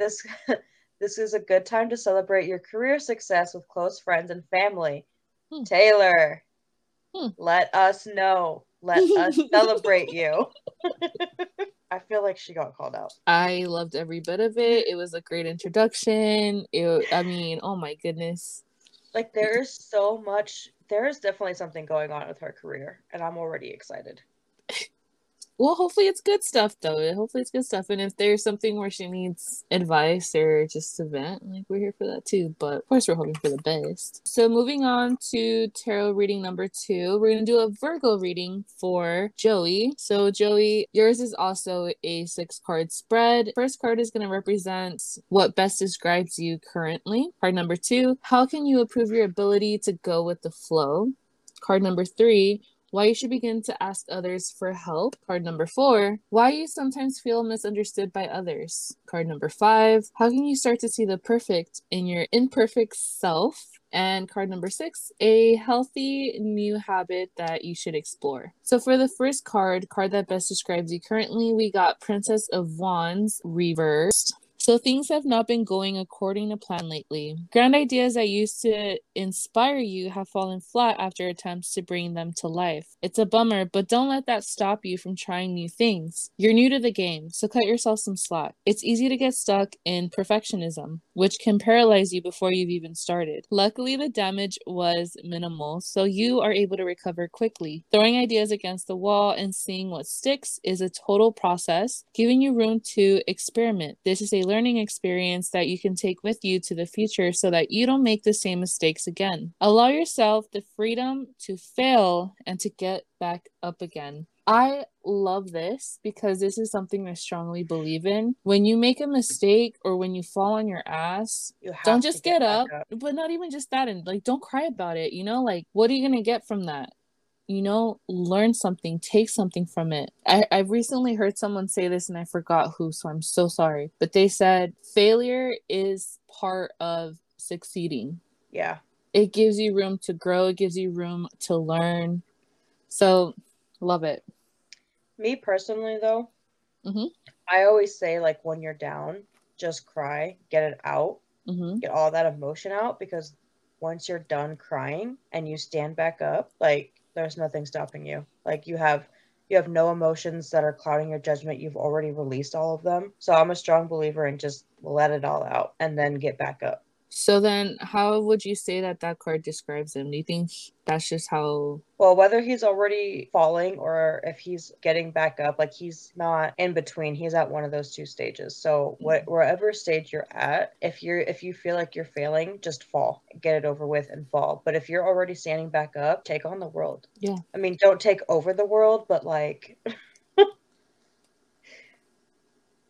this <laughs> this is a good time to celebrate your career success with close friends and family hmm. taylor hmm. let us know. Let us <laughs> celebrate you. <laughs> I feel like she got called out. I loved every bit of it. It was a great introduction. It, i mean oh my goodness. Like there's so much there is definitely something going on with her career, and I'm already excited. Well, hopefully it's good stuff though. Hopefully it's good stuff. And if there's something where she needs advice or just to vent, like we're here for that too. But of course we're hoping for the best. So moving on to tarot reading number two, we're gonna do a Virgo reading for Joey. So Joey, yours is also a six card spread. First card is gonna represent what best describes you currently. Card number two, how can you improve your ability to go with the flow? Card number three, why you should begin to ask others for help. Card number four, why you sometimes feel misunderstood by others. Card number five, how can you start to see the perfect in your imperfect self? And card number six, a healthy new habit that you should explore. So, for the first card, card that best describes you currently, we got Princess of Wands reversed. So things have not been going according to plan lately. Grand ideas that used to inspire you have fallen flat after attempts to bring them to life. It's a bummer, but don't let that stop you from trying new things. You're new to the game, so cut yourself some slack. It's easy to get stuck in perfectionism, which can paralyze you before you've even started. Luckily, the damage was minimal, so you are able to recover quickly. Throwing ideas against the wall and seeing what sticks is a total process, giving you room to experiment. This is a learning experience that you can take with you to the future so that you don't make the same mistakes again. Allow yourself the freedom to fail and to get back up again. I love this because this is something I strongly believe in. When you make a mistake or when you fall on your ass, don't just get, get up, up, but not even just that. And like, don't cry about it. You know, like, what are you going to get from that? You know, learn something, take something from it. I, I recently heard someone say this and I forgot who, so I'm so sorry. But they said failure is part of succeeding. Yeah. It gives you room to grow, it gives you room to learn. So, love it. Me personally, though, mm-hmm. I always say, like, when you're down, just cry, get it out, mm-hmm. get all that emotion out because once you're done crying and you stand back up, like, there's nothing stopping you. Like you have you have no emotions that are clouding your judgment. You've already released all of them. So I'm a strong believer in just let it all out and then get back up. So then, how would you say that that card describes him? Do you think that's just how? Well, whether he's already falling or if he's getting back up, like he's not in between. He's at one of those two stages. So what, mm-hmm. wherever stage you're at, if you're if you feel like you're failing, just fall, get it over with, and fall. But if you're already standing back up, take on the world. Yeah. I mean, don't take over the world, but like. <laughs>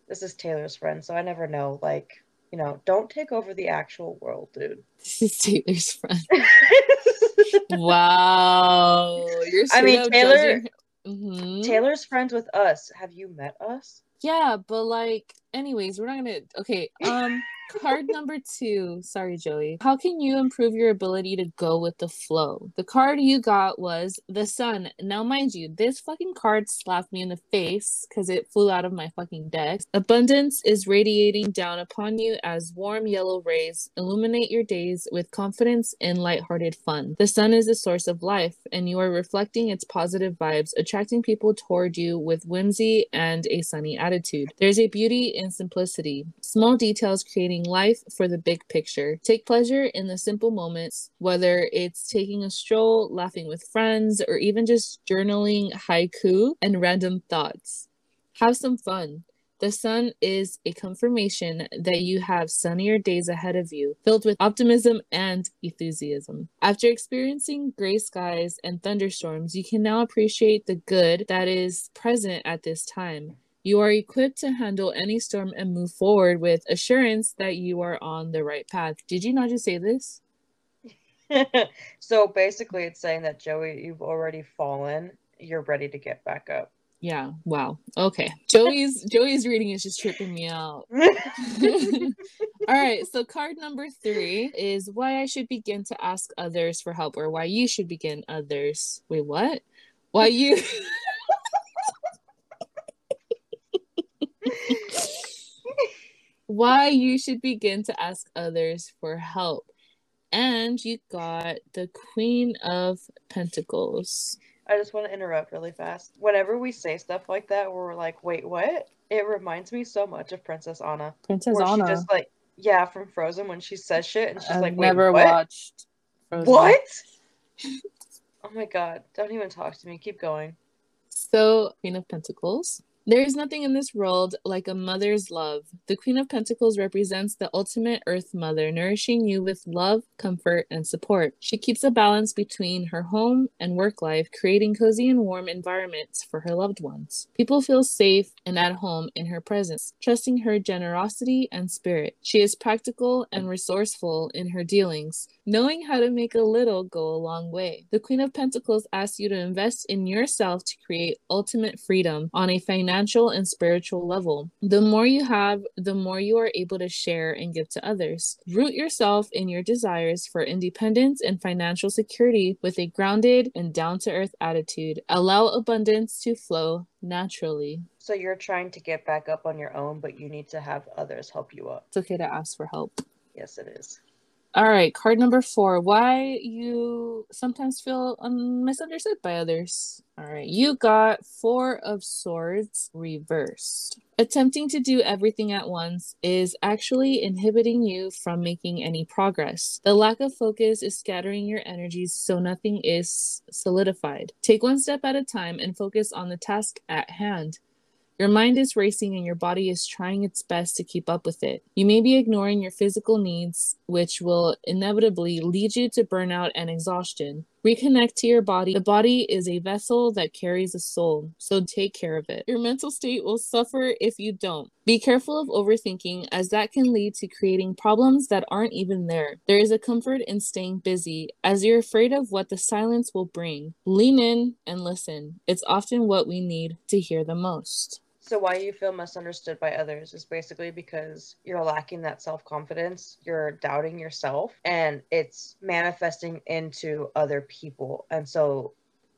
this is Taylor's friend, so I never know. Like, you know, don't take over the actual world, dude. <laughs> This is Taylor's friend. <laughs> wow. You're I mean, Taylor. Mm-hmm. Taylor's friends with us. Have you met us? Yeah, but like, anyways, we're not gonna. Okay. Um <laughs> card number two. Sorry, Joey. How can you improve your ability to go with the flow? The card you got was the sun. Now, mind you, this fucking card slapped me in the face because it flew out of my fucking deck. Abundance is radiating down upon you as warm yellow rays illuminate your days with confidence and lighthearted fun. The sun is the source of life, and you are reflecting its positive vibes, attracting people toward you with whimsy and a sunny attitude. There's a beauty in simplicity. Small details creating life for the big picture. Take pleasure in the simple moments, whether it's taking a stroll, laughing with friends, or even just journaling haiku and random thoughts. Have some fun. The sun is a confirmation that you have sunnier days ahead of you, filled with optimism and enthusiasm. After experiencing gray skies and thunderstorms, you can now appreciate the good that is present at this time. You are equipped to handle any storm and move forward with assurance that you are on the right path. Did you not just say this? <laughs> so basically, it's saying that Joey, you've already fallen you're ready to get back up. Yeah. Wow. Okay. Joey's <laughs> Joey's reading is just tripping me out. <laughs> All right. So card number three is why I should begin to ask others for help, or why you should begin others. Wait, what? Why you? Why you should begin to ask others for help. And you got the Queen of Pentacles. I just want to interrupt really fast. Whenever we say stuff like that, we're like, "Wait, what?" It reminds me so much of Princess Anna. Princess where Anna. She just like, yeah, from Frozen when she says shit and she's I've like, Wait, never what? watched. Frozen. What? <laughs> oh my god! Don't even talk to me. Keep going. So, Queen of Pentacles. There is nothing in this world like a mother's love. The Queen of Pentacles represents the ultimate Earth Mother, nourishing you with love, comfort, and support. She keeps a balance between her home and work life, creating cozy and warm environments for her loved ones. People feel safe and at home in her presence, trusting her generosity and spirit. She is practical and resourceful in her dealings, knowing how to make a little go a long way. The Queen of Pentacles asks you to invest in yourself to create ultimate freedom on a financial and spiritual level. The more you have, the more you are able to share and give to others. Root yourself in your desires for independence and financial security with a grounded and down to earth attitude. Allow abundance to flow naturally. So you're trying to get back up on your own, but you need to have others help you up. It's okay to ask for help. Yes, it is. All right, card number four. Why you sometimes feel um, misunderstood by others. All right, you got Four of Swords reversed. Attempting to do everything at once is actually inhibiting you from making any progress. The lack of focus is scattering your energies so nothing is solidified. Take one step at a time and focus on the task at hand. Your mind is racing and your body is trying its best to keep up with it. You may be ignoring your physical needs, which will inevitably lead you to burnout and exhaustion. Reconnect to your body. The body is a vessel that carries a soul, so take care of it. Your mental state will suffer if you don't. Be careful of overthinking, as that can lead to creating problems that aren't even there. There is a comfort in staying busy, as you're afraid of what the silence will bring. Lean in and listen. It's often what we need to hear the most. So why you feel misunderstood by others is basically because you're lacking that self-confidence, you're doubting yourself, and it's manifesting into other people. And so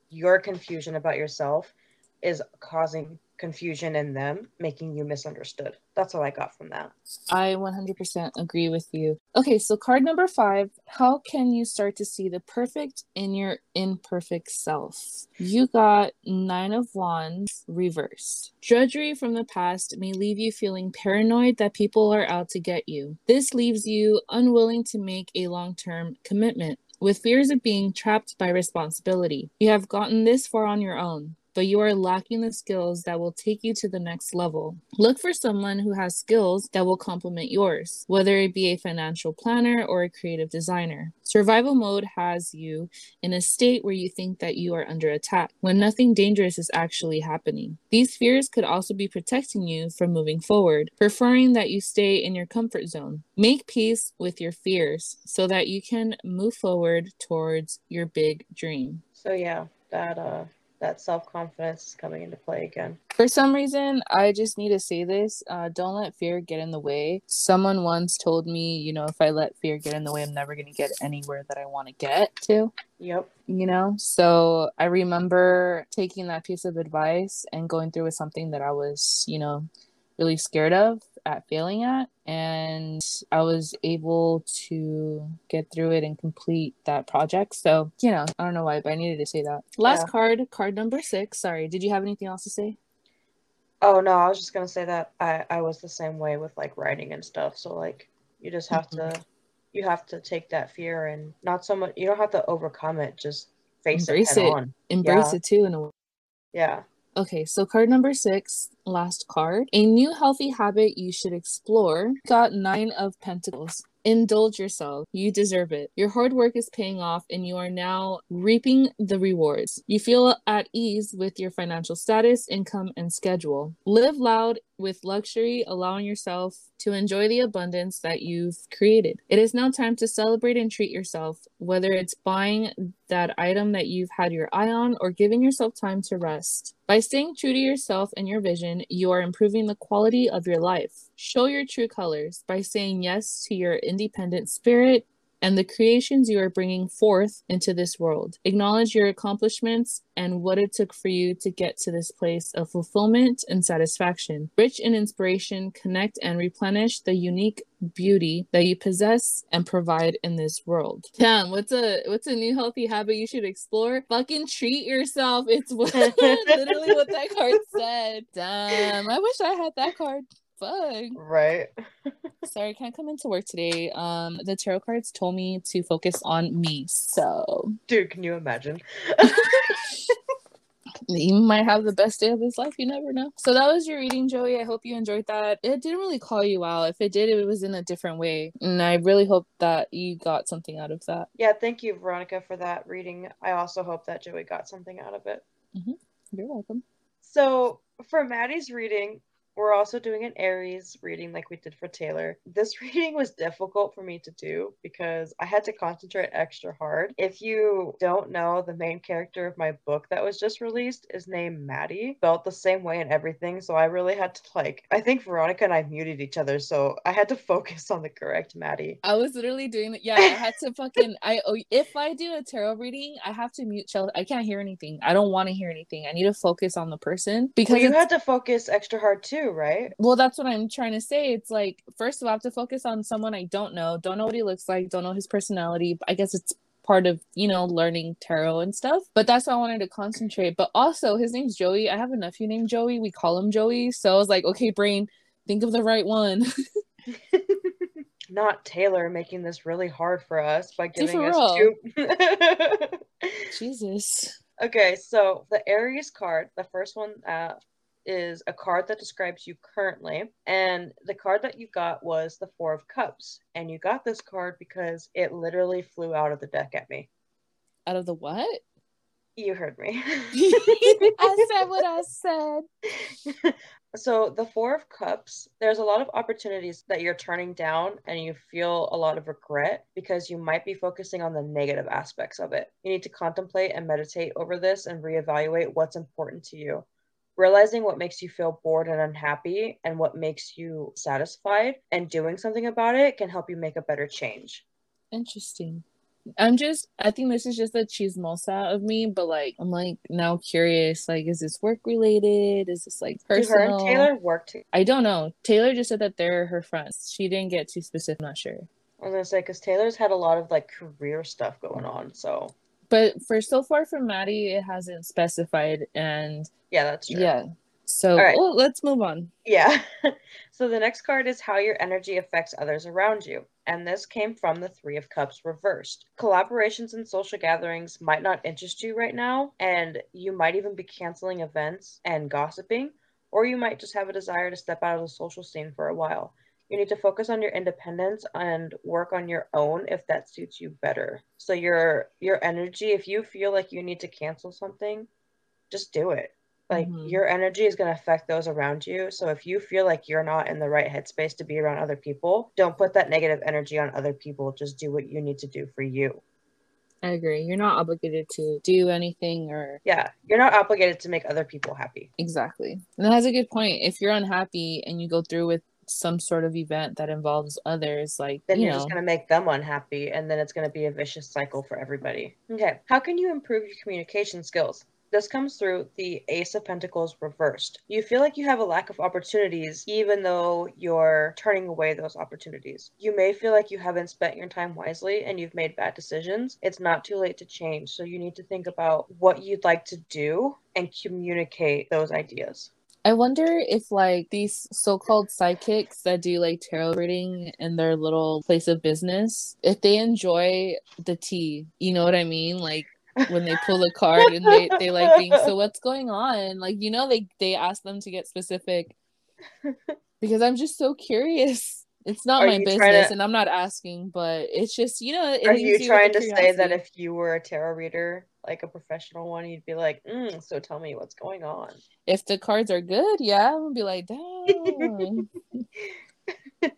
your confusion about yourself is causing confusion in them, making you misunderstood. That's all I got from that. I 100% agree with you. Okay, so card number five How can you start to see the perfect in your imperfect self? You got Nine of Wands reversed. Drudgery from the past may leave you feeling paranoid that people are out to get you. This leaves you unwilling to make a long term commitment. With fears of being trapped by responsibility, you have gotten this far on your own but you are lacking the skills that will take you to the next level. Look for someone who has skills that will complement yours, whether it be a financial planner or a creative designer. Survival mode has you in a state where you think that you are under attack when nothing dangerous is actually happening. These fears could also be protecting you from moving forward, preferring that you stay in your comfort zone. Make peace with your fears so that you can move forward towards your big dream. So yeah, that uh that self-confidence is coming into play again. For some reason, I just need to say this. Uh, don't let fear get in the way. Someone once told me, you know, if I let fear get in the way, I'm never going to get anywhere that I want to get to. Yep. You know, so I remember taking that piece of advice and going through with something that I was, you know, really scared of at failing at and I was able to get through it and complete that project. So, you know, I don't know why, but I needed to say that. Last Yeah. card, card number 6. Sorry, did you have anything else to say? Oh no, I was just gonna say that I I was the same way with like writing and stuff. So like you just have to mm-hmm. you have to take that fear and not so much. You don't have to overcome it. Just face Embrace it head it. on. Embrace Yeah. it too in a way. Yeah. Okay, so card number six, last card. A new healthy habit you should explore. Got nine of pentacles. Indulge yourself. You deserve it. Your hard work is paying off and you are now reaping the rewards. You feel at ease with your financial status, income, and schedule. Live loud with luxury, allowing yourself to enjoy the abundance that you've created. It is now time to celebrate and treat yourself, whether it's buying that item that you've had your eye on or giving yourself time to rest. By staying true to yourself and your vision, you are improving the quality of your life. Show your true colors by saying yes to your independent spirit and the creations you are bringing forth into this world. Acknowledge your accomplishments and what it took for you to get to this place of fulfillment and satisfaction. Rich in inspiration, connect and replenish the unique beauty that you possess and provide in this world. Damn, what's a what's a new healthy habit you should explore? Fucking treat yourself. It's what, <laughs> literally what that card said. Damn, I wish I had that card fuck. Right. <laughs> Sorry, can't come into work today. Um, the tarot cards told me to focus on me. So, dude, can you imagine? <laughs> he might have the best day of his life. You never know. So that was your reading, Joey. I hope you enjoyed that. It didn't really call you out. If it did, it was in a different way, and I really hope that you got something out of that. Yeah, thank you, Veronica, for that reading. I also hope that Joey got something out of it. Mm-hmm. You're welcome. So for Maddie's reading, we're also doing an Aries reading like we did for Taylor. This <laughs> reading was difficult for me to do because I had to concentrate extra hard. If you don't know, the main character of my book that was just released is named Maddie. Felt the same way and everything. So I really had to like I think Veronica and I muted each other, so I had to <laughs> focus on the correct Maddie. I was literally doing that. Yeah, I had to fucking I oh, if I do a tarot reading, I have to mute Chelsea. I can't hear anything. I don't want to hear anything. I need to focus on the person because well, you had to focus extra hard too right? Well, that's what I'm trying to say. It's like, first of all, I have to focus on someone I don't know, don't know what he looks like, don't know his personality. I guess it's part of you know learning tarot and stuff but that's why i wanted to concentrate. But also his name's joey. I have a nephew named joey. We call him joey. So i was like okay brain think of the right one. <laughs> Not taylor making this really hard for us by giving us two. <laughs> Jesus. Okay so the aries card the first one uh is a card that describes you currently. And the card that you got was the Four of Cups. And you got this card because it literally flew out of the deck at me. Out of the what? You heard me. <laughs> I said what I said. <laughs> so, the Four of Cups, there's a lot of opportunities that you're turning down and you feel a lot of regret because you might be focusing on the negative aspects of it. You need to contemplate and meditate over this and reevaluate what's important to you realizing what makes you feel bored and unhappy and what makes you satisfied and doing something about it can help you make a better change. Interesting. I'm just I think this is just a chismosa of me, but like I'm like now curious, like is this work related? Is this like personal? Taylor worked? I don't know. Taylor just said that they're her friends. She didn't get too specific, I'm not sure. I was gonna say because Taylor's had a lot of like career stuff going on, so but for so far from Maddie, it hasn't specified, and yeah, that's true. Yeah. So right. oh, let's move on. Yeah. <laughs> so the next card is how your energy affects others around you. And this came from the Three of Cups reversed. Collaborations and social gatherings might not interest you right now, and you might even be canceling events and gossiping, or you might just have a desire to step out of the social scene for a while. You need to focus on your independence and work on your own if that suits you better. So your your energy, if you feel like you need to cancel something, just do it. Like mm-hmm. your energy is going to affect those around you. So if you feel like you're not in the right headspace to be around other people, don't put that negative energy on other people. Just do what you need to do for you. I agree. You're not obligated to do anything or Yeah, you're not obligated to make other people happy. Exactly. And that's a good point. If you're unhappy and you go through with some sort of event that involves others like then you you're know. just going to make them unhappy and then it's going to be a vicious cycle for everybody okay how can you improve your communication skills this comes through the Ace of Pentacles reversed. You feel like you have a lack of opportunities, even though you're turning away those opportunities. You may feel like you haven't spent your time wisely and you've made bad decisions. It's not too late to change. So you need to think about what you'd like to do and communicate those ideas. I wonder if like these so-called psychics that do like tarot reading in their little place of business, if they enjoy the tea, you know what I mean? Like when they pull a card and they, they like being so <laughs> what's going on? Like, you know, they they ask them to get specific because I'm just so curious. It's not are my business to... and I'm not asking, but it's just, you know, are you trying to say that if you were a tarot reader like a professional one, you'd be like, mm, so tell me what's going on. If the cards are good, yeah, I'm gonna be like, damn, <laughs>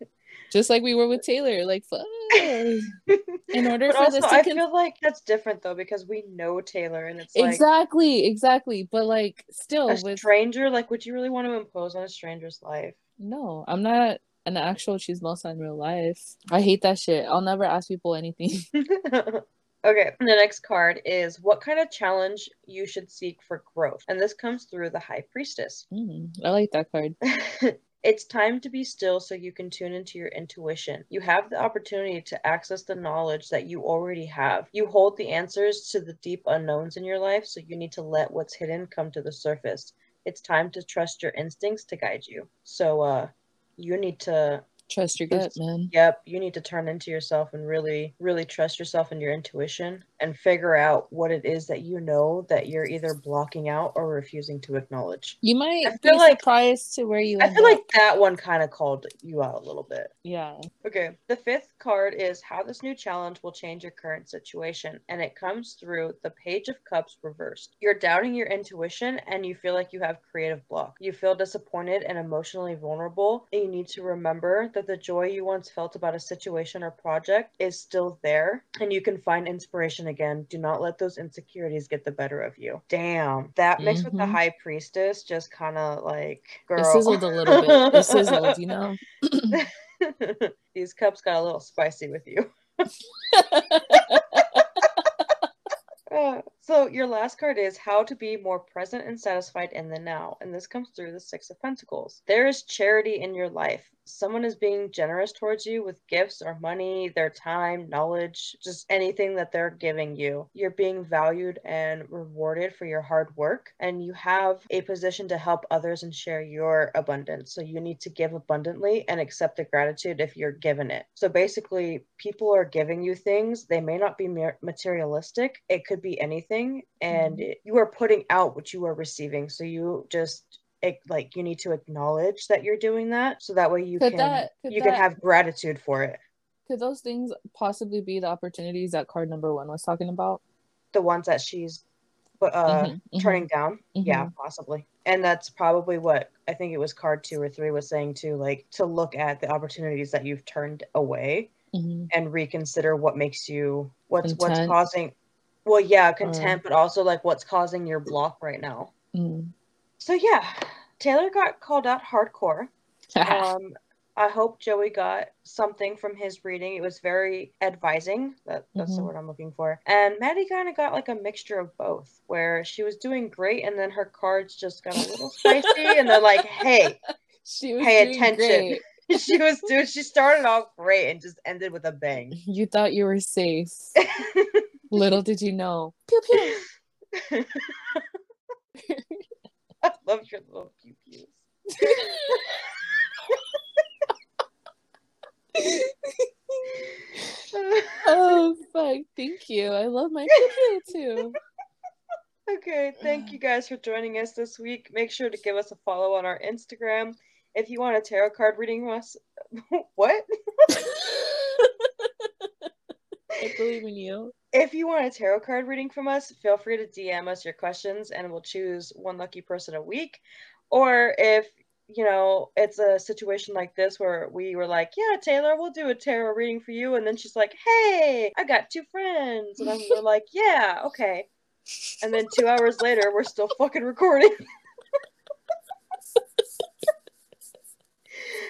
Just like we were with Taylor, like fuck. In order but for also, this to I con- feel like that's different though because we know Taylor, and it's exactly, exactly. But like, still, a with stranger. Like, would you really want to impose on a stranger's life? no, I'm not an actual chismosa in real life. I hate that shit. I'll never ask people anything. <laughs> okay, the next card is what kind of challenge you should seek for growth, and this comes through the High Priestess. Mm, I like that card. <laughs> It's time to be still so you can tune into your intuition. You have the opportunity to access the knowledge that you already have. You hold the answers to the deep unknowns in your life, so you need to let what's hidden come to the surface. It's time to trust your instincts to guide you. So, uh, you need to Trust your gut, man. Yep, you need to turn into yourself and really, really trust yourself and your intuition and figure out what it is that you know that you're either blocking out or refusing to acknowledge. You might I be feel like- surprised to where you. I feel up. like that one kind of called you out a little bit. yeah. Okay, the fifth card is how this new challenge will change your current situation, and it comes through the Page of Cups reversed. You're doubting your intuition and you feel like you have creative block. You feel disappointed and emotionally vulnerable, and you need to remember that the joy you once felt about a situation or project is still there, and you can find inspiration again. Do not let those insecurities get the better of you. Damn, that mixed with the Mhm. High Priestess just kind of like girl. It sizzled a little bit. It <laughs> sizzled, you know. <laughs> These cups got a little spicy with you. <laughs> So your last card is how to be more present and satisfied in the now and this comes through the six of pentacles. There is charity in your life. Someone is being generous towards you with gifts or money their time knowledge just anything that they're giving you. You're being valued and rewarded for your hard work and you have a position to help others and share your abundance. So you need to give abundantly and accept the gratitude if you're given it. So basically people are giving you things. They may not be materialistic. It could be anything and it- you are putting out what you are receiving. So you just it, like you need to acknowledge that you're doing that so that way you Could can that- you can have gratitude for it. Could those things possibly be the opportunities that card number one was talking about? the ones that she's uh Mhm, mhm, turning down? Yeah mhm. possibly. And that's probably what i think it was card two or three was saying too like to look at the opportunities that you've turned away mhm. and reconsider what makes you what's what's causing well yeah content but also like what's causing your block right now. Mm. so yeah taylor got called out hardcore. <laughs> Um i hope joey got something from his reading. It was very advising. That, that's the Mhm. word i'm looking for. And maddie kind of got like a mixture of both where she was doing great and then her cards just got a little spicy and they're like hey <laughs> she was pay attention. <laughs> she was doing she started off great and just ended with a bang. You thought you were safe. Little did you know. Pew pew. <laughs> I love your little pew pews. oh fuck! Thank you. I love my pew pew too. okay, thank you guys for joining us this week. Make sure to give us a follow on our Instagram. If you want a tarot card reading from us, <laughs> what? <laughs> I believe in you. If you want a tarot card reading from us, feel free to DM us your questions and we'll choose one lucky person a week. Or if, you know, it's a situation like this where we were like, yeah, Taylor, we'll do a tarot reading for you. And then she's like, hey, I got two friends. And then we're like, yeah, okay. And then two hours later, we're still fucking recording. <laughs>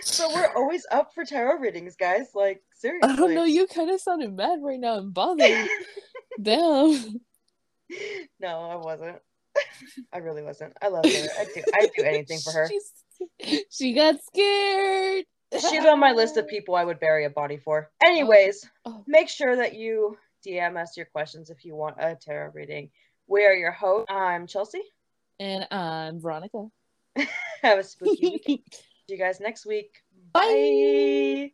so we're always up for tarot readings, guys. Like, seriously. <laughs> I don't know. You kind of sounded mad right now and bothered. <laughs> Damn. no, I wasn't. I really wasn't. I love her. I do. I'd do anything for her. <laughs> She's, she got scared. She's on my list of people I would bury a body for. Anyways, Oh. oh. make sure that you DM us your questions if you want a tarot reading. We are your host. I'm Chelsea. And I'm Veronica. Have a spooky week. See you guys next week. Bye. Bye.